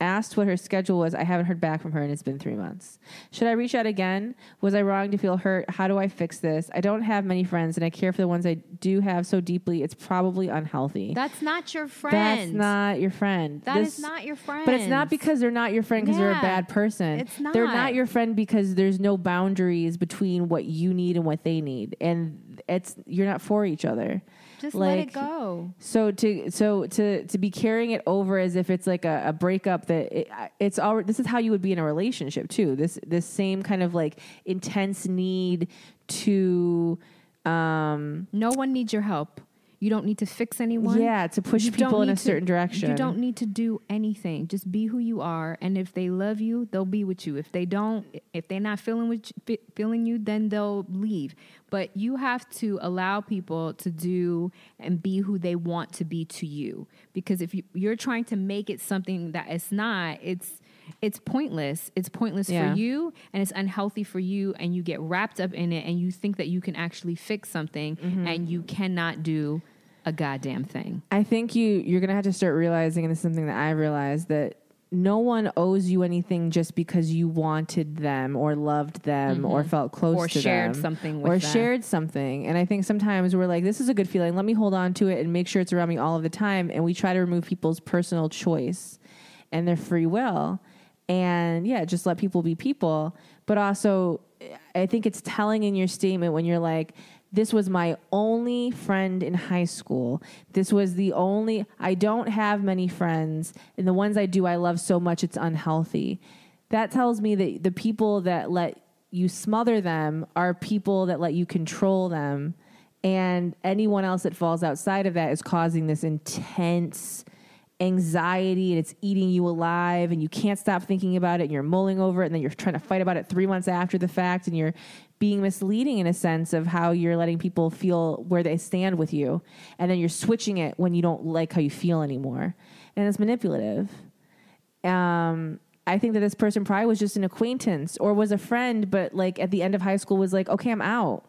asked what her schedule was. I haven't heard back from her and it's been three months. Should I reach out again? Was I wrong to feel hurt? How do I fix this? I don't have many friends and I care for the ones I do have so deeply. It's probably unhealthy. That's not your friend. That's not your friend. That is This- not your friend. But it's not because they're not your friend because they're a bad person. it's not. They're not your friend because there's no boundaries between what you need and what they need. And it's you're not for each other. Just let it go. So to so to to be carrying it over as if it's like a, a breakup that it, it's all. this is how you would be in a relationship too. This this same kind of like intense need to um No one needs your help. You don't need to fix anyone. yeah to push You people in a to- certain direction. You don't need to do anything. Just be who you are, and if they love you, they'll be with you. If they don't, if they're not feeling with fe- feeling you, then they'll leave. But you have to allow people to do and be who they want to be to you. Because if you, you're trying to make it something that it's not, it's it's pointless. It's pointless Yeah. for you, and it's unhealthy for you. And you get wrapped up in it, and you think that you can actually fix something, Mm-hmm. and you cannot do a goddamn thing. I think you you're gonna have to start realizing, and this is something that I realized that no one owes you anything just because you wanted them or loved them or felt close Mm-hmm. Or to shared them something or with them. shared something. And I think sometimes we're like, this is a good feeling. Let me hold on to it and make sure it's around me all of the time. And we try to remove people's personal choice and their free will. And yeah, just let people be people. But also, I think it's telling in your statement when you're like, this was my only friend in high school. This was the only, I don't have many friends. And the ones I do, I love so much, it's unhealthy. That tells me that the people that let you smother them are people that let you control them. And anyone else that falls outside of that is causing this intense anxiety and it's eating you alive and you can't stop thinking about it and you're mulling over it and then you're trying to fight about it three months after the fact and you're being misleading in a sense of how you're letting people feel where they stand with you and then you're switching it when you don't like how you feel anymore and it's manipulative um, I think that this person probably was just an acquaintance or was a friend, but like at the end of high school was like, okay, I'm out.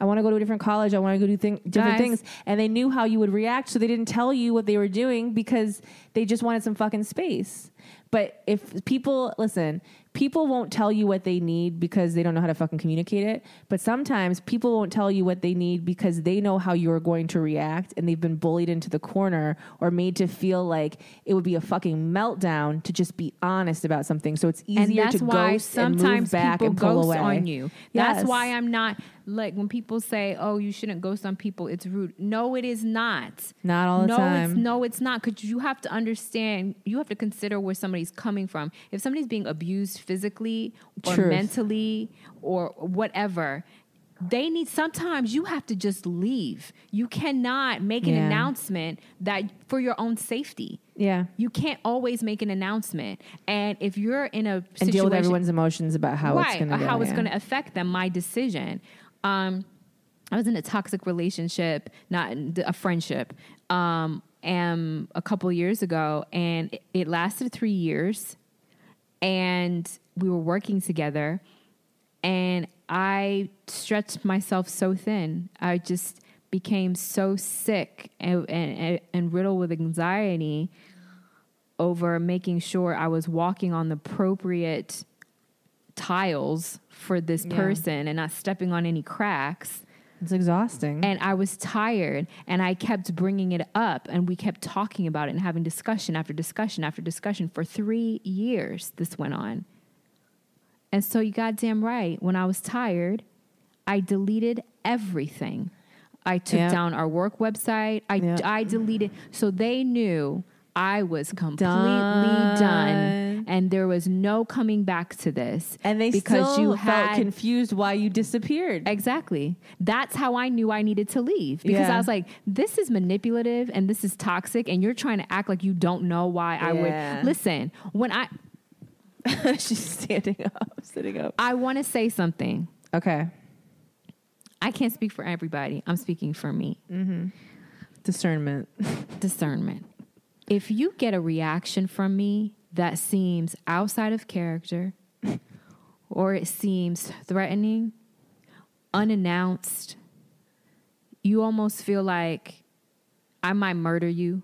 I want to go to a different college. I want to go do thing, different Guys. things. And they knew how you would react, so they didn't tell you what they were doing because they just wanted some fucking space. But if people listen, people won't tell you what they need because they don't know how to fucking communicate it. But sometimes people won't tell you what they need because they know how you're going to react and they've been bullied into the corner or made to feel like it would be a fucking meltdown to just be honest about something. So it's and easier that's to why ghost and move back people and pull ghost away. on you. Yes. That's why I'm not like when people say, "Oh, you shouldn't ghost on people." It's rude. No, it is not. Not all the no, time. It's, no, it's not. Because you have to understand. You have to consider where somebody's coming from. If somebody's being abused physically or Truth. mentally or whatever. They need sometimes you have to just leave. You cannot make an Yeah. announcement that for your own safety. Yeah. You can't always make an announcement. And if you're in a situation, And deal with everyone's emotions about how it's going to how it's going to affect them, my decision. Um, I was in a toxic relationship, not a friendship, um, and a couple years ago, and it, it lasted three years. And we were working together, and I stretched myself so thin. I just became so sick and, and, and riddled with anxiety over making sure I was walking on the appropriate tiles for this Yeah. person and not stepping on any cracks. It's exhausting. And I was tired and I kept bringing it up and we kept talking about it and having discussion after discussion after discussion for three years. This went on. And so you goddamn right. When I was tired, I deleted everything. I took Yeah. down our work website. I, Yeah. I deleted. So they knew I was completely Done. done. And there was no coming back to this. and they because still you felt had confused why you disappeared. Exactly. That's how I knew I needed to leave because Yeah. I was like, this is manipulative and this is toxic, and you're trying to act like you don't know why I Yeah. would listen. When I She's standing up, sitting up. I want to say something, Okay. I can't speak for everybody. I'm speaking for me. Mm-hmm. Discernment. Discernment. If you get a reaction from me that seems outside of character or it seems threatening, unannounced, you almost feel like I might murder you.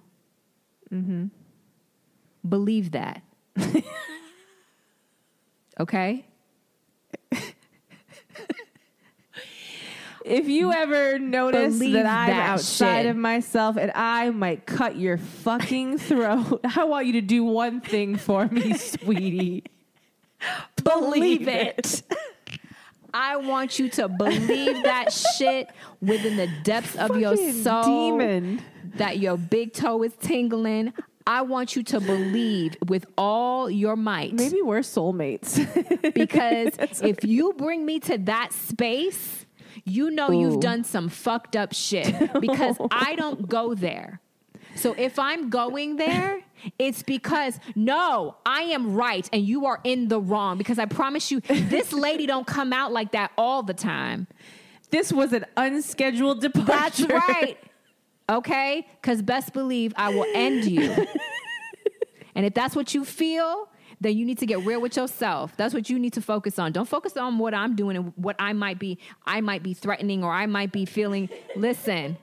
Mm-hmm. Believe that. okay? If you ever notice Believe that I'm that outside shit. of myself and I might cut your fucking throat, I want you to do one thing for me, sweetie. Believe it. I want you to believe that shit within the depths of your soul. demon. That your big toe is tingling. I want you to believe with all your might. Maybe we're soulmates. because if you bring me to that space, you know Ooh. you've done some fucked up shit because I don't go there. So if I'm going there, it's because no, I am right and you are in the wrong because I promise you this lady don't come out like that all the time. this was an unscheduled departure. That's right. Okay? Cuz best believe I will end you. and if that's what you feel, then you need to get real with yourself. That's what you need to focus on. Don't focus on what I'm doing and what I might be I might be threatening or I might be feeling. Listen.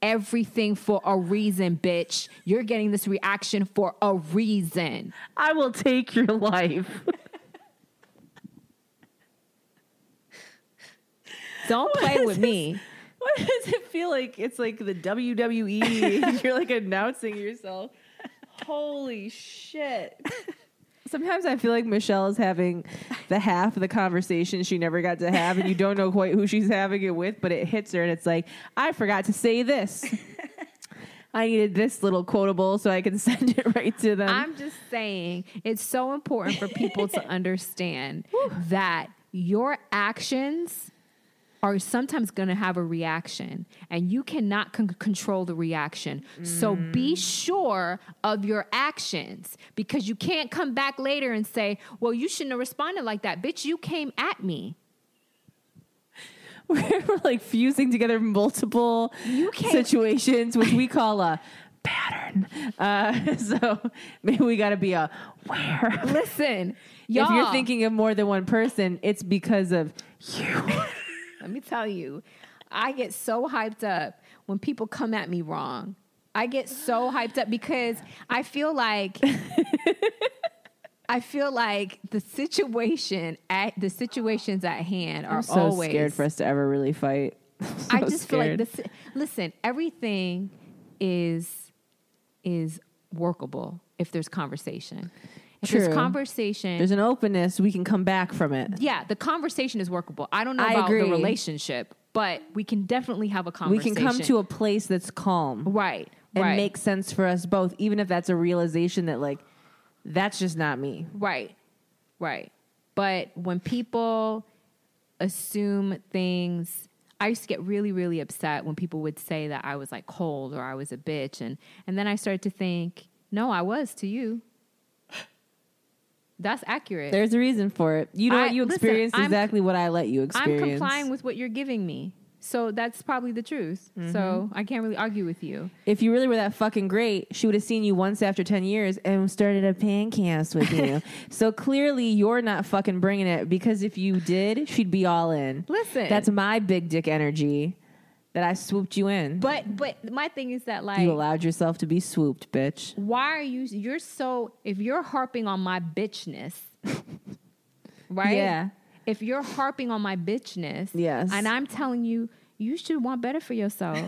Everything for a reason, bitch. You're getting this reaction for a reason. I will take your life. Don't play with me. What does it feel like it's like the WWE? You're like announcing yourself. Holy shit. Sometimes I feel like Michelle is having the half of the conversation she never got to have, and you don't know quite who she's having it with, but it hits her, and it's like, I forgot to say this. I needed this little quotable so I can send it right to them. I'm just saying it's so important for people to understand that your actions are sometimes going to have a reaction and you cannot con- control the reaction. So be sure of your actions because you can't come back later and say, "Well, you shouldn't have responded like that." Bitch, you came at me. We're like fusing together multiple situations, which we call a pattern. Uh, so maybe we got to be a where. Listen, If y'all, you're thinking of more than one person, it's because of you. Let me tell you, I get so hyped up when people come at me wrong. I get so hyped up because I feel like I feel like the situation at the situations at hand are I'm so always scared for us to ever really fight. I So just feel like this listen, everything is is workable if there's conversation. If True. there's conversation There's an openness. We can come back from it. yeah, the conversation is workable. I don't know I about agree. the relationship, but we can definitely have a conversation. We can come to a place that's calm right and right, make sense for us both, even if that's a realization that like that's just not me. right, right. But when people assume things, I used to get really, really upset when people would say that I was like cold or I was a bitch, and and then I started to think, no, I was to you. That's accurate. There's a reason for it. You know I- what you listen, experienced I'm- exactly what I let you experience. I'm complying with what you're giving me. So that's probably the truth. So mm-hmm. I can't really argue with you. if you really were that fucking great, she would have seen you once after 10 years and started a pancast with you. so clearly you're not fucking bringing it because if you did, she'd be all in. Listen. That's my big dick energy that I swooped you in. But but my thing is that like you allowed yourself to be swooped, bitch. why are you you're so if you're harping on my bitchness right Yeah. if you're harping on my bitchness Yes. and i'm telling you you should want better for yourself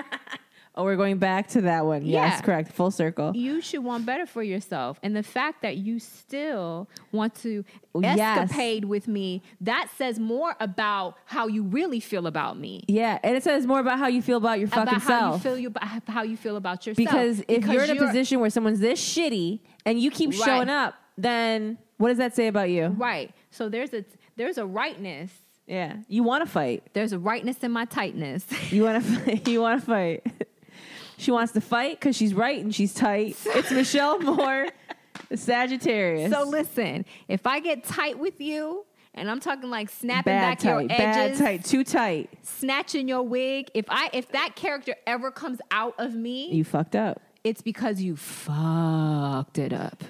Oh, we're going back to that one. Yes, correct. Full circle. you should want better for yourself and the fact that you still want to oh, Yes. escapade with me that says more about how you really feel about me Yeah, and it says more about how you feel about your fucking about how you self. feel you how you feel about yourself because if Because you're in a position where someone's this shitty and you keep Right. showing up, then what does that say about you? right so there's a there's a rightness Yeah, you want to fight. there's a rightness in my tightness You want to. You want to fight. She wants to fight because she's right and she's tight. It's Michelle Moore, Sagittarius. So listen, if I get tight with you, and I'm talking like snapping bad back tight, your bad tight, too tight. snatching your wig, if I if that character ever comes out of me, You fucked up. it's because you fucked it up.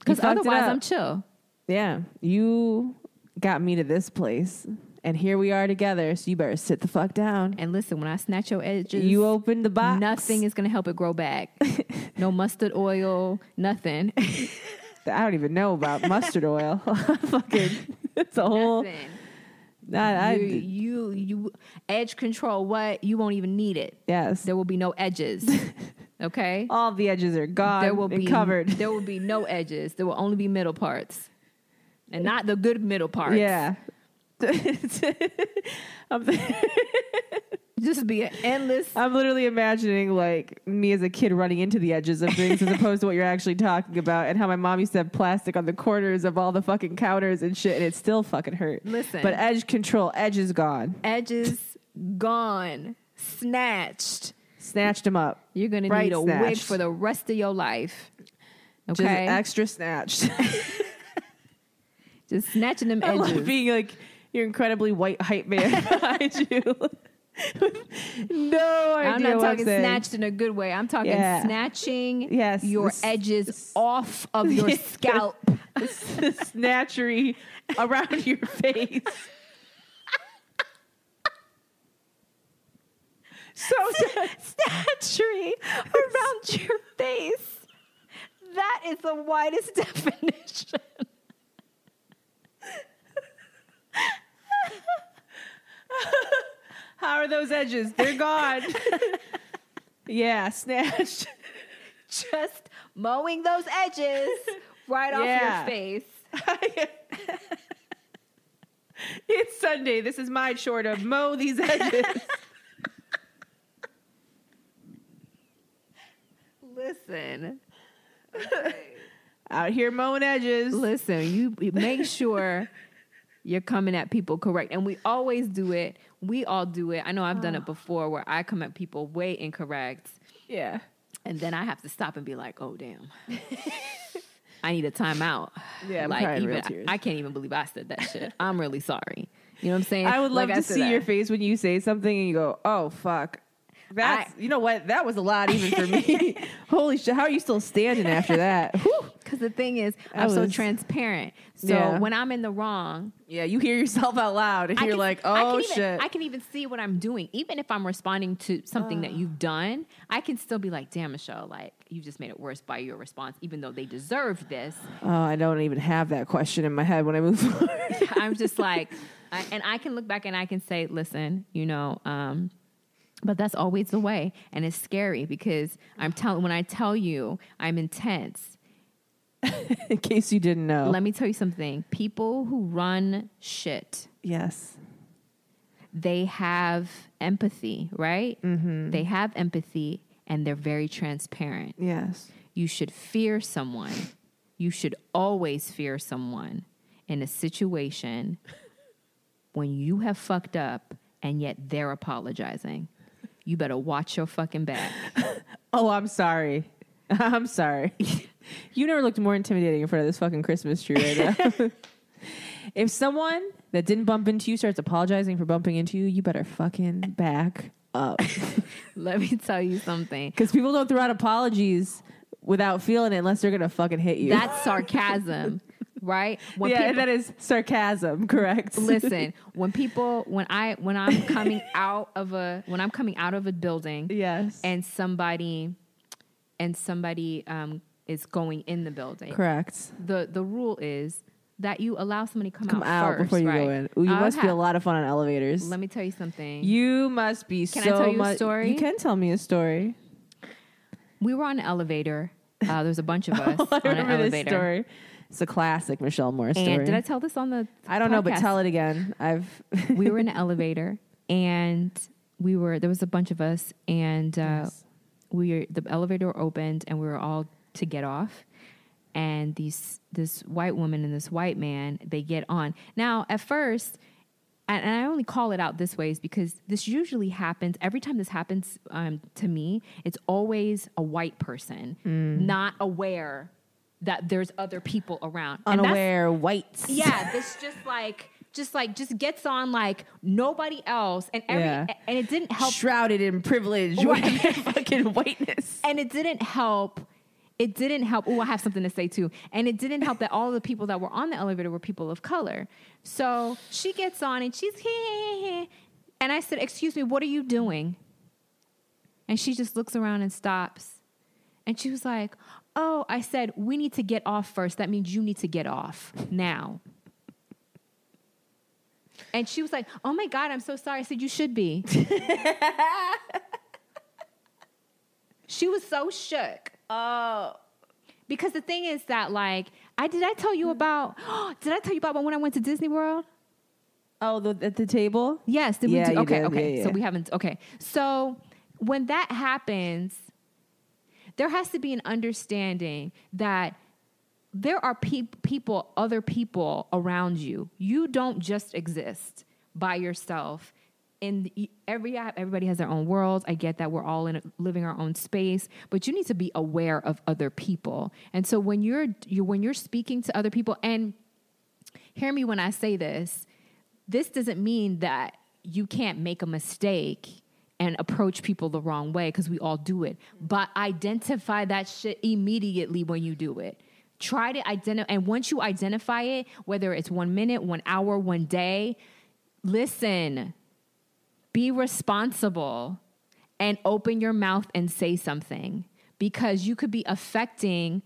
Because otherwise. I'm chill. Yeah, you got me to this place, and here we are together. So you better sit the fuck down. And listen, when I snatch your edges, You open the box. nothing is going to help it grow back. no mustard oil, nothing. I don't even know about mustard oil. Fucking, it's a whole. nothing. I, I, you, you, you, edge control. What? You won't even need it. yes, There will be no edges. Okay. all the edges are gone. there will be covered. There will be no edges. There will only be middle parts, and not the good middle parts. Yeah. I'm, just be an endless. I'm literally imagining like me as a kid running into the edges of things as opposed to what you're actually talking about and how my mom used to have plastic on the corners of all the fucking counters and shit and it still fucking hurt. Listen. But edge control, edge is gone. edges gone, snatched. Snatched them up. You're gonna Right need a wig for the rest of your life. Just Okay, extra snatched. just snatching them edges. being like your incredibly white hype man behind you. no idea I'm not talking snatched in a good way. I'm talking Yeah. snatching Yes, your this- edges off of your scalp. the snatchery around your face. so Snatchery around your face. That is the widest definition. How are those edges? They're gone. yeah, snatched. Just mowing those edges right off your face. it's Sunday. This is my chore to mow these edges. Listen. Out here mowing edges. Listen, you you make sure you're coming at people correct. And we always do it. We all do it. I know I've done it ah. before where I come at people way incorrect. Yeah. And then I have to stop and be like, oh, damn. I need a timeout. Yeah, I'm like, even, tears. I can't even believe I said that shit. I'm really sorry. You know what I'm saying? I would love Like to see your face when you say something and you go, "Oh fuck." That's you know what? That was a lot even for me. Holy shit! How are you still standing after that? Whew. Because the thing is, I I'm so was- transparent. So Yeah. when I'm in the wrong, Yeah, you hear yourself out loud and I you're can- like, I "Oh can even, shit!" I can even see what I'm doing. Even if I'm responding to something that you've done, I can still be like, damn, Michelle, like, you just made it worse by your response, even though they deserved this. oh, I don't even have that question in my head when I move forward. I'm just like, I, and I can look back and I can say, listen, you know, um, but that's always the way. And it's scary because I'm telling, when I tell you I'm intense, in case you didn't know. let me tell you something. People who run shit, yes. they have empathy, right? Mm-hmm. They have empathy and they're very transparent. Yes. You should fear someone. You should always fear someone in a situation when you have fucked up and yet they're apologizing. You better watch your fucking back. Oh, I'm sorry. I'm sorry. you never looked more intimidating in front of this fucking Christmas tree right now. if someone that didn't bump into you starts apologizing for bumping into you, you better fucking back up. Let me tell you something. Because people don't throw out apologies without feeling it unless they're gonna fucking hit you. That's sarcasm, right? When yeah, people- that is sarcasm. Correct. listen, when people when I when I'm coming out of a when I'm coming out of a building yes. and somebody and somebody um, is going in the building. correct. The the rule is that you allow somebody to come, Come out, first, before you right? go in. Ooh, you must be a lot of fun on elevators. Let me tell you something. you must be so Can I tell you a story? You can tell me a story. we were on an elevator. Uh, there was a bunch of us I on an elevator. story. It's a classic Michelle Moore story. And did I tell this on the? I don't know, but tell it again. I've we were in an elevator, and we were there was a bunch of us, and uh, Yes. We the elevator opened, and we were all to get off. And these this white woman and this white man they get on. Now at first, and, I only call it out this way is because this usually happens every time this happens um, to me. It's always a white person not aware that there's other people around. Unaware whites. yeah, this just like just like just gets on like nobody else and every Yeah. and it didn't help shrouded in privilege Right. fucking whiteness. and it didn't help it didn't help. Oh, I have something to say too. And it didn't help that all the people that were on the elevator were people of color. So she gets on and she's, hee-hee. and I said, Excuse me, what are you doing? And she just looks around and stops. And she was like, Oh, I said, we need to get off first. That means you need to get off now. And she was like, Oh my God, I'm so sorry. I said, You should be. she was so shook. Oh. Because the thing is that, like, I did I tell you mm. about, did I tell you about when I went to Disney World? Oh, the, at the table? Yes. Did Yeah, we do? Okay, did. okay. Yeah, So we haven't, okay. So when that happens, there has to be an understanding that there are peop people, other people around you. You don't just exist by yourself. And every everybody has their own worlds. I get that we're all in living our own space, but you need to be aware of other people. And so when you're you when you're speaking to other people, and hear me when I say this, this doesn't mean that you can't make a mistake and approach people the wrong way because we all do it. But identify that shit immediately when you do it. Try to identify, and once you identify it, whether it's one minute, one hour, one day, listen, be responsible and open your mouth and say something because you could be affecting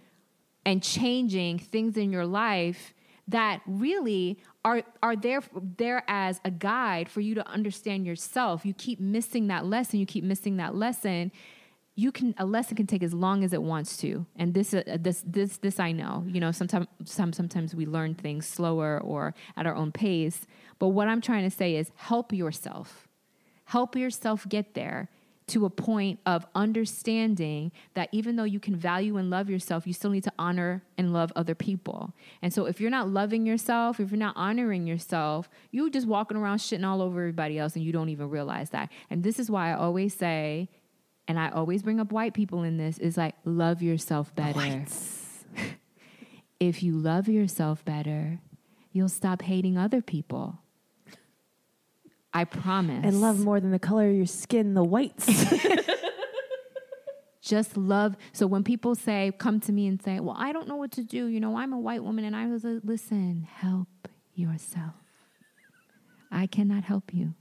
and changing things in your life that really are are there there as a guide for you to understand yourself. You keep missing that lesson, you keep missing that lesson. You can a lesson can take as long as it wants to, and this uh, this this this I know. You know, sometimes some sometimes we learn things slower or at our own pace. But what I'm trying to say is help yourself help yourself get there to a point of understanding that even though you can value and love yourself, you still need to honor and love other people. And so if you're not loving yourself, if you're not honoring yourself, you're just walking around shitting all over everybody else and you don't even realize that. And this is why I always say, and I always bring up white people in this, is like love yourself better. if you love yourself better, you'll stop hating other people. I promise. And love more than the color of your skin, the whites. just love. So when people say, come to me and say, well, I don't know what to do, you know, I'm a white woman, and I was like, listen, help yourself. I cannot help you.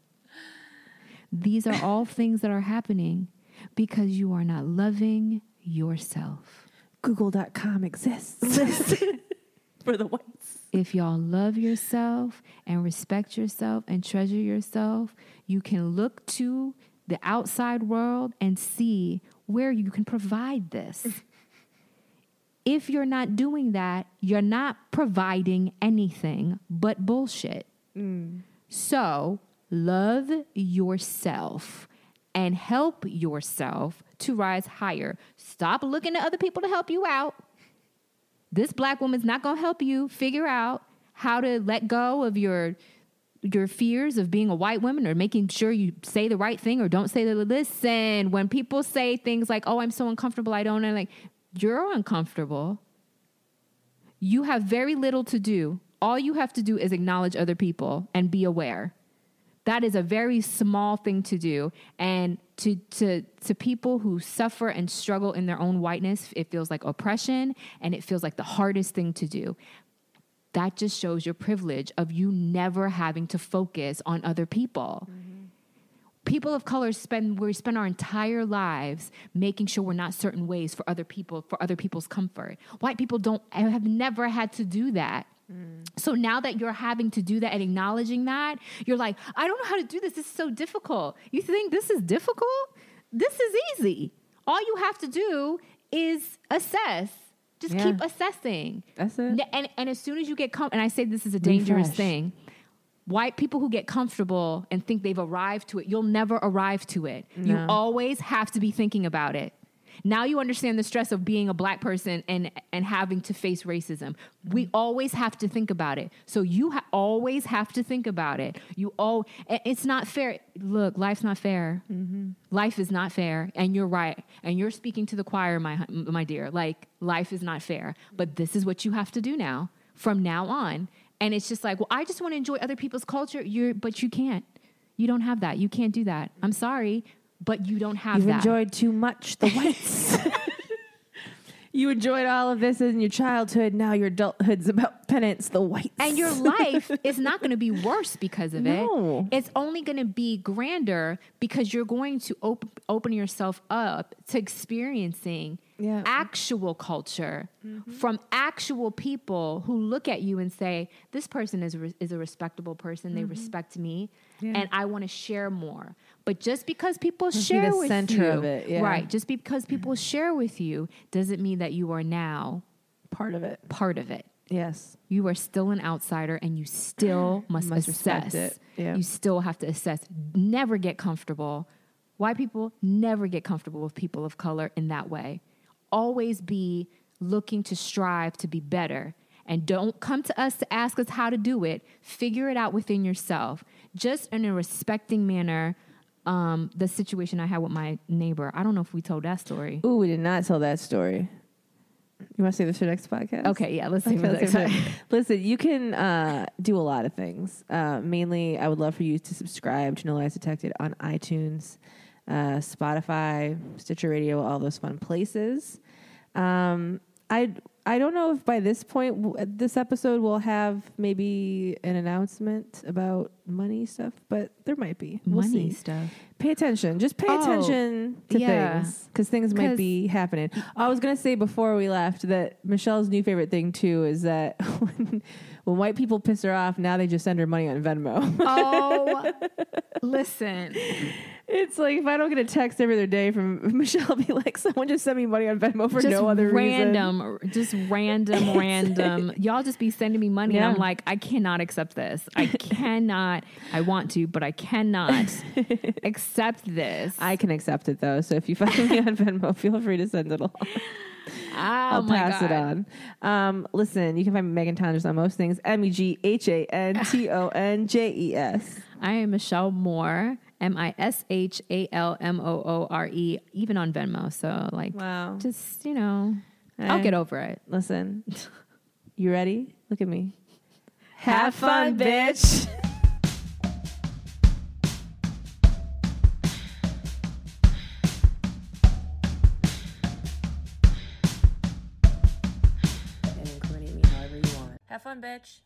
These are all things that are happening because you are not loving yourself. Google.com exists for the whites. If y'all love yourself and respect yourself and treasure yourself, you can look to the outside world and see where you can provide this. if you're not doing that, you're not providing anything but bullshit. Mm. So, love yourself and help yourself to rise higher. Stop looking to other people to help you out. This black woman's not going to help you figure out how to let go of your your fears of being a white woman or making sure you say the right thing or don't say the listen when people say things like oh i'm so uncomfortable i don't know like you're uncomfortable. You have very little to do. All you have to do is acknowledge other people and be aware that is a very small thing to do. And to to to people who suffer and struggle in their own whiteness it feels like oppression and it feels like the hardest thing to do. That just shows your privilege of you never having to focus on other people. Mm-hmm. People of color spend we spend our entire lives making sure we're not certain ways for other people for other people's comfort. White people don't have never had to do that so now that you're having to do that and acknowledging that, you're like, I don't know how to do this. This is so difficult. You think this is difficult? This is easy. All you have to do is assess. Just Yeah. keep assessing. That's it. And, and as soon as you get com- and I say this is a dangerous Refresh. thing. White people who get comfortable and think they've arrived to it, you'll never arrive to it. You always have to be thinking about it. Now you understand the stress of being a black person and and having to face racism. We always have to think about it. So you ha- always have to think about it. You all it's not fair. Look, life's not fair. Mm-hmm. Life is not fair, and you're right. And you're speaking to the choir, my my dear. Like life is not fair, but this is what you have to do now from now on. And it's just like, well, I just want to enjoy other people's culture. You're, but you can't. You don't have that. You can't do that. I'm sorry, but you don't have You've that. enjoyed too much the whites. You enjoyed all of this in your childhood. Now your adulthood's about penance, the whites. and your life is not going to be worse because of No. it. It's only going to be grander because you're going to op- open yourself up to experiencing Yeah. actual culture mm-hmm. from actual people who look at you and say, "This person is re- is a respectable person. They mm-hmm. respect me, Yeah. and I want to share more." But just because people be share the with center you, of it, yeah. right? Just because people share with you doesn't mean that you are now part of it. part of it Yes. you are still an outsider and you still must, Must assess. it. Yeah. You still have to assess. Never get comfortable. White people never get comfortable with people of color in that way. Always be looking to strive to be better. And don't come to us to ask us how to do it. Figure it out within yourself, just in a respecting manner. Um, the situation I had with my neighbor. I don't know if we told that story. Ooh, we did not tell that story. You want to say this for next podcast? Okay, yeah, let's Okay, for the next time. Listen, you can uh, do a lot of things. Uh, mainly, I would love for you to subscribe to No Lies Detected on iTunes, uh, Spotify, Stitcher Radio, all those fun places. Um, I I don't know if by this point w- uh, this episode will have maybe an announcement about money stuff, but there might be. We'll Money see. stuff. Pay attention. Just pay Oh, attention to yeah. things because things might 'Cause- be happening. I was gonna say before we left that Mishal's new favorite thing too is that when, when white people piss her off, now they just send her money on Venmo. Oh, listen. It's like if I don't get a text every other day from Mishal, I'll be like, someone just sent me money on Venmo for just no other reason. random, just random, random. Y'all just be sending me money, Yeah. and I'm like, I cannot accept this. I cannot. I want to, but I cannot accept this. I can accept it though. So if you find me on Venmo, feel free to send it along. oh I'll pass it on. Um, listen, you can find Meghan Tonjes on most things. M E G H A N T O N J E S. I am Mishal Moore. M I S H A L M O O R E, even on Venmo. So, like, Wow. just, you know, I'll get over it. Listen, you ready? Look at me. Have fun, bitch. And incriminate me however you want. Have fun, bitch.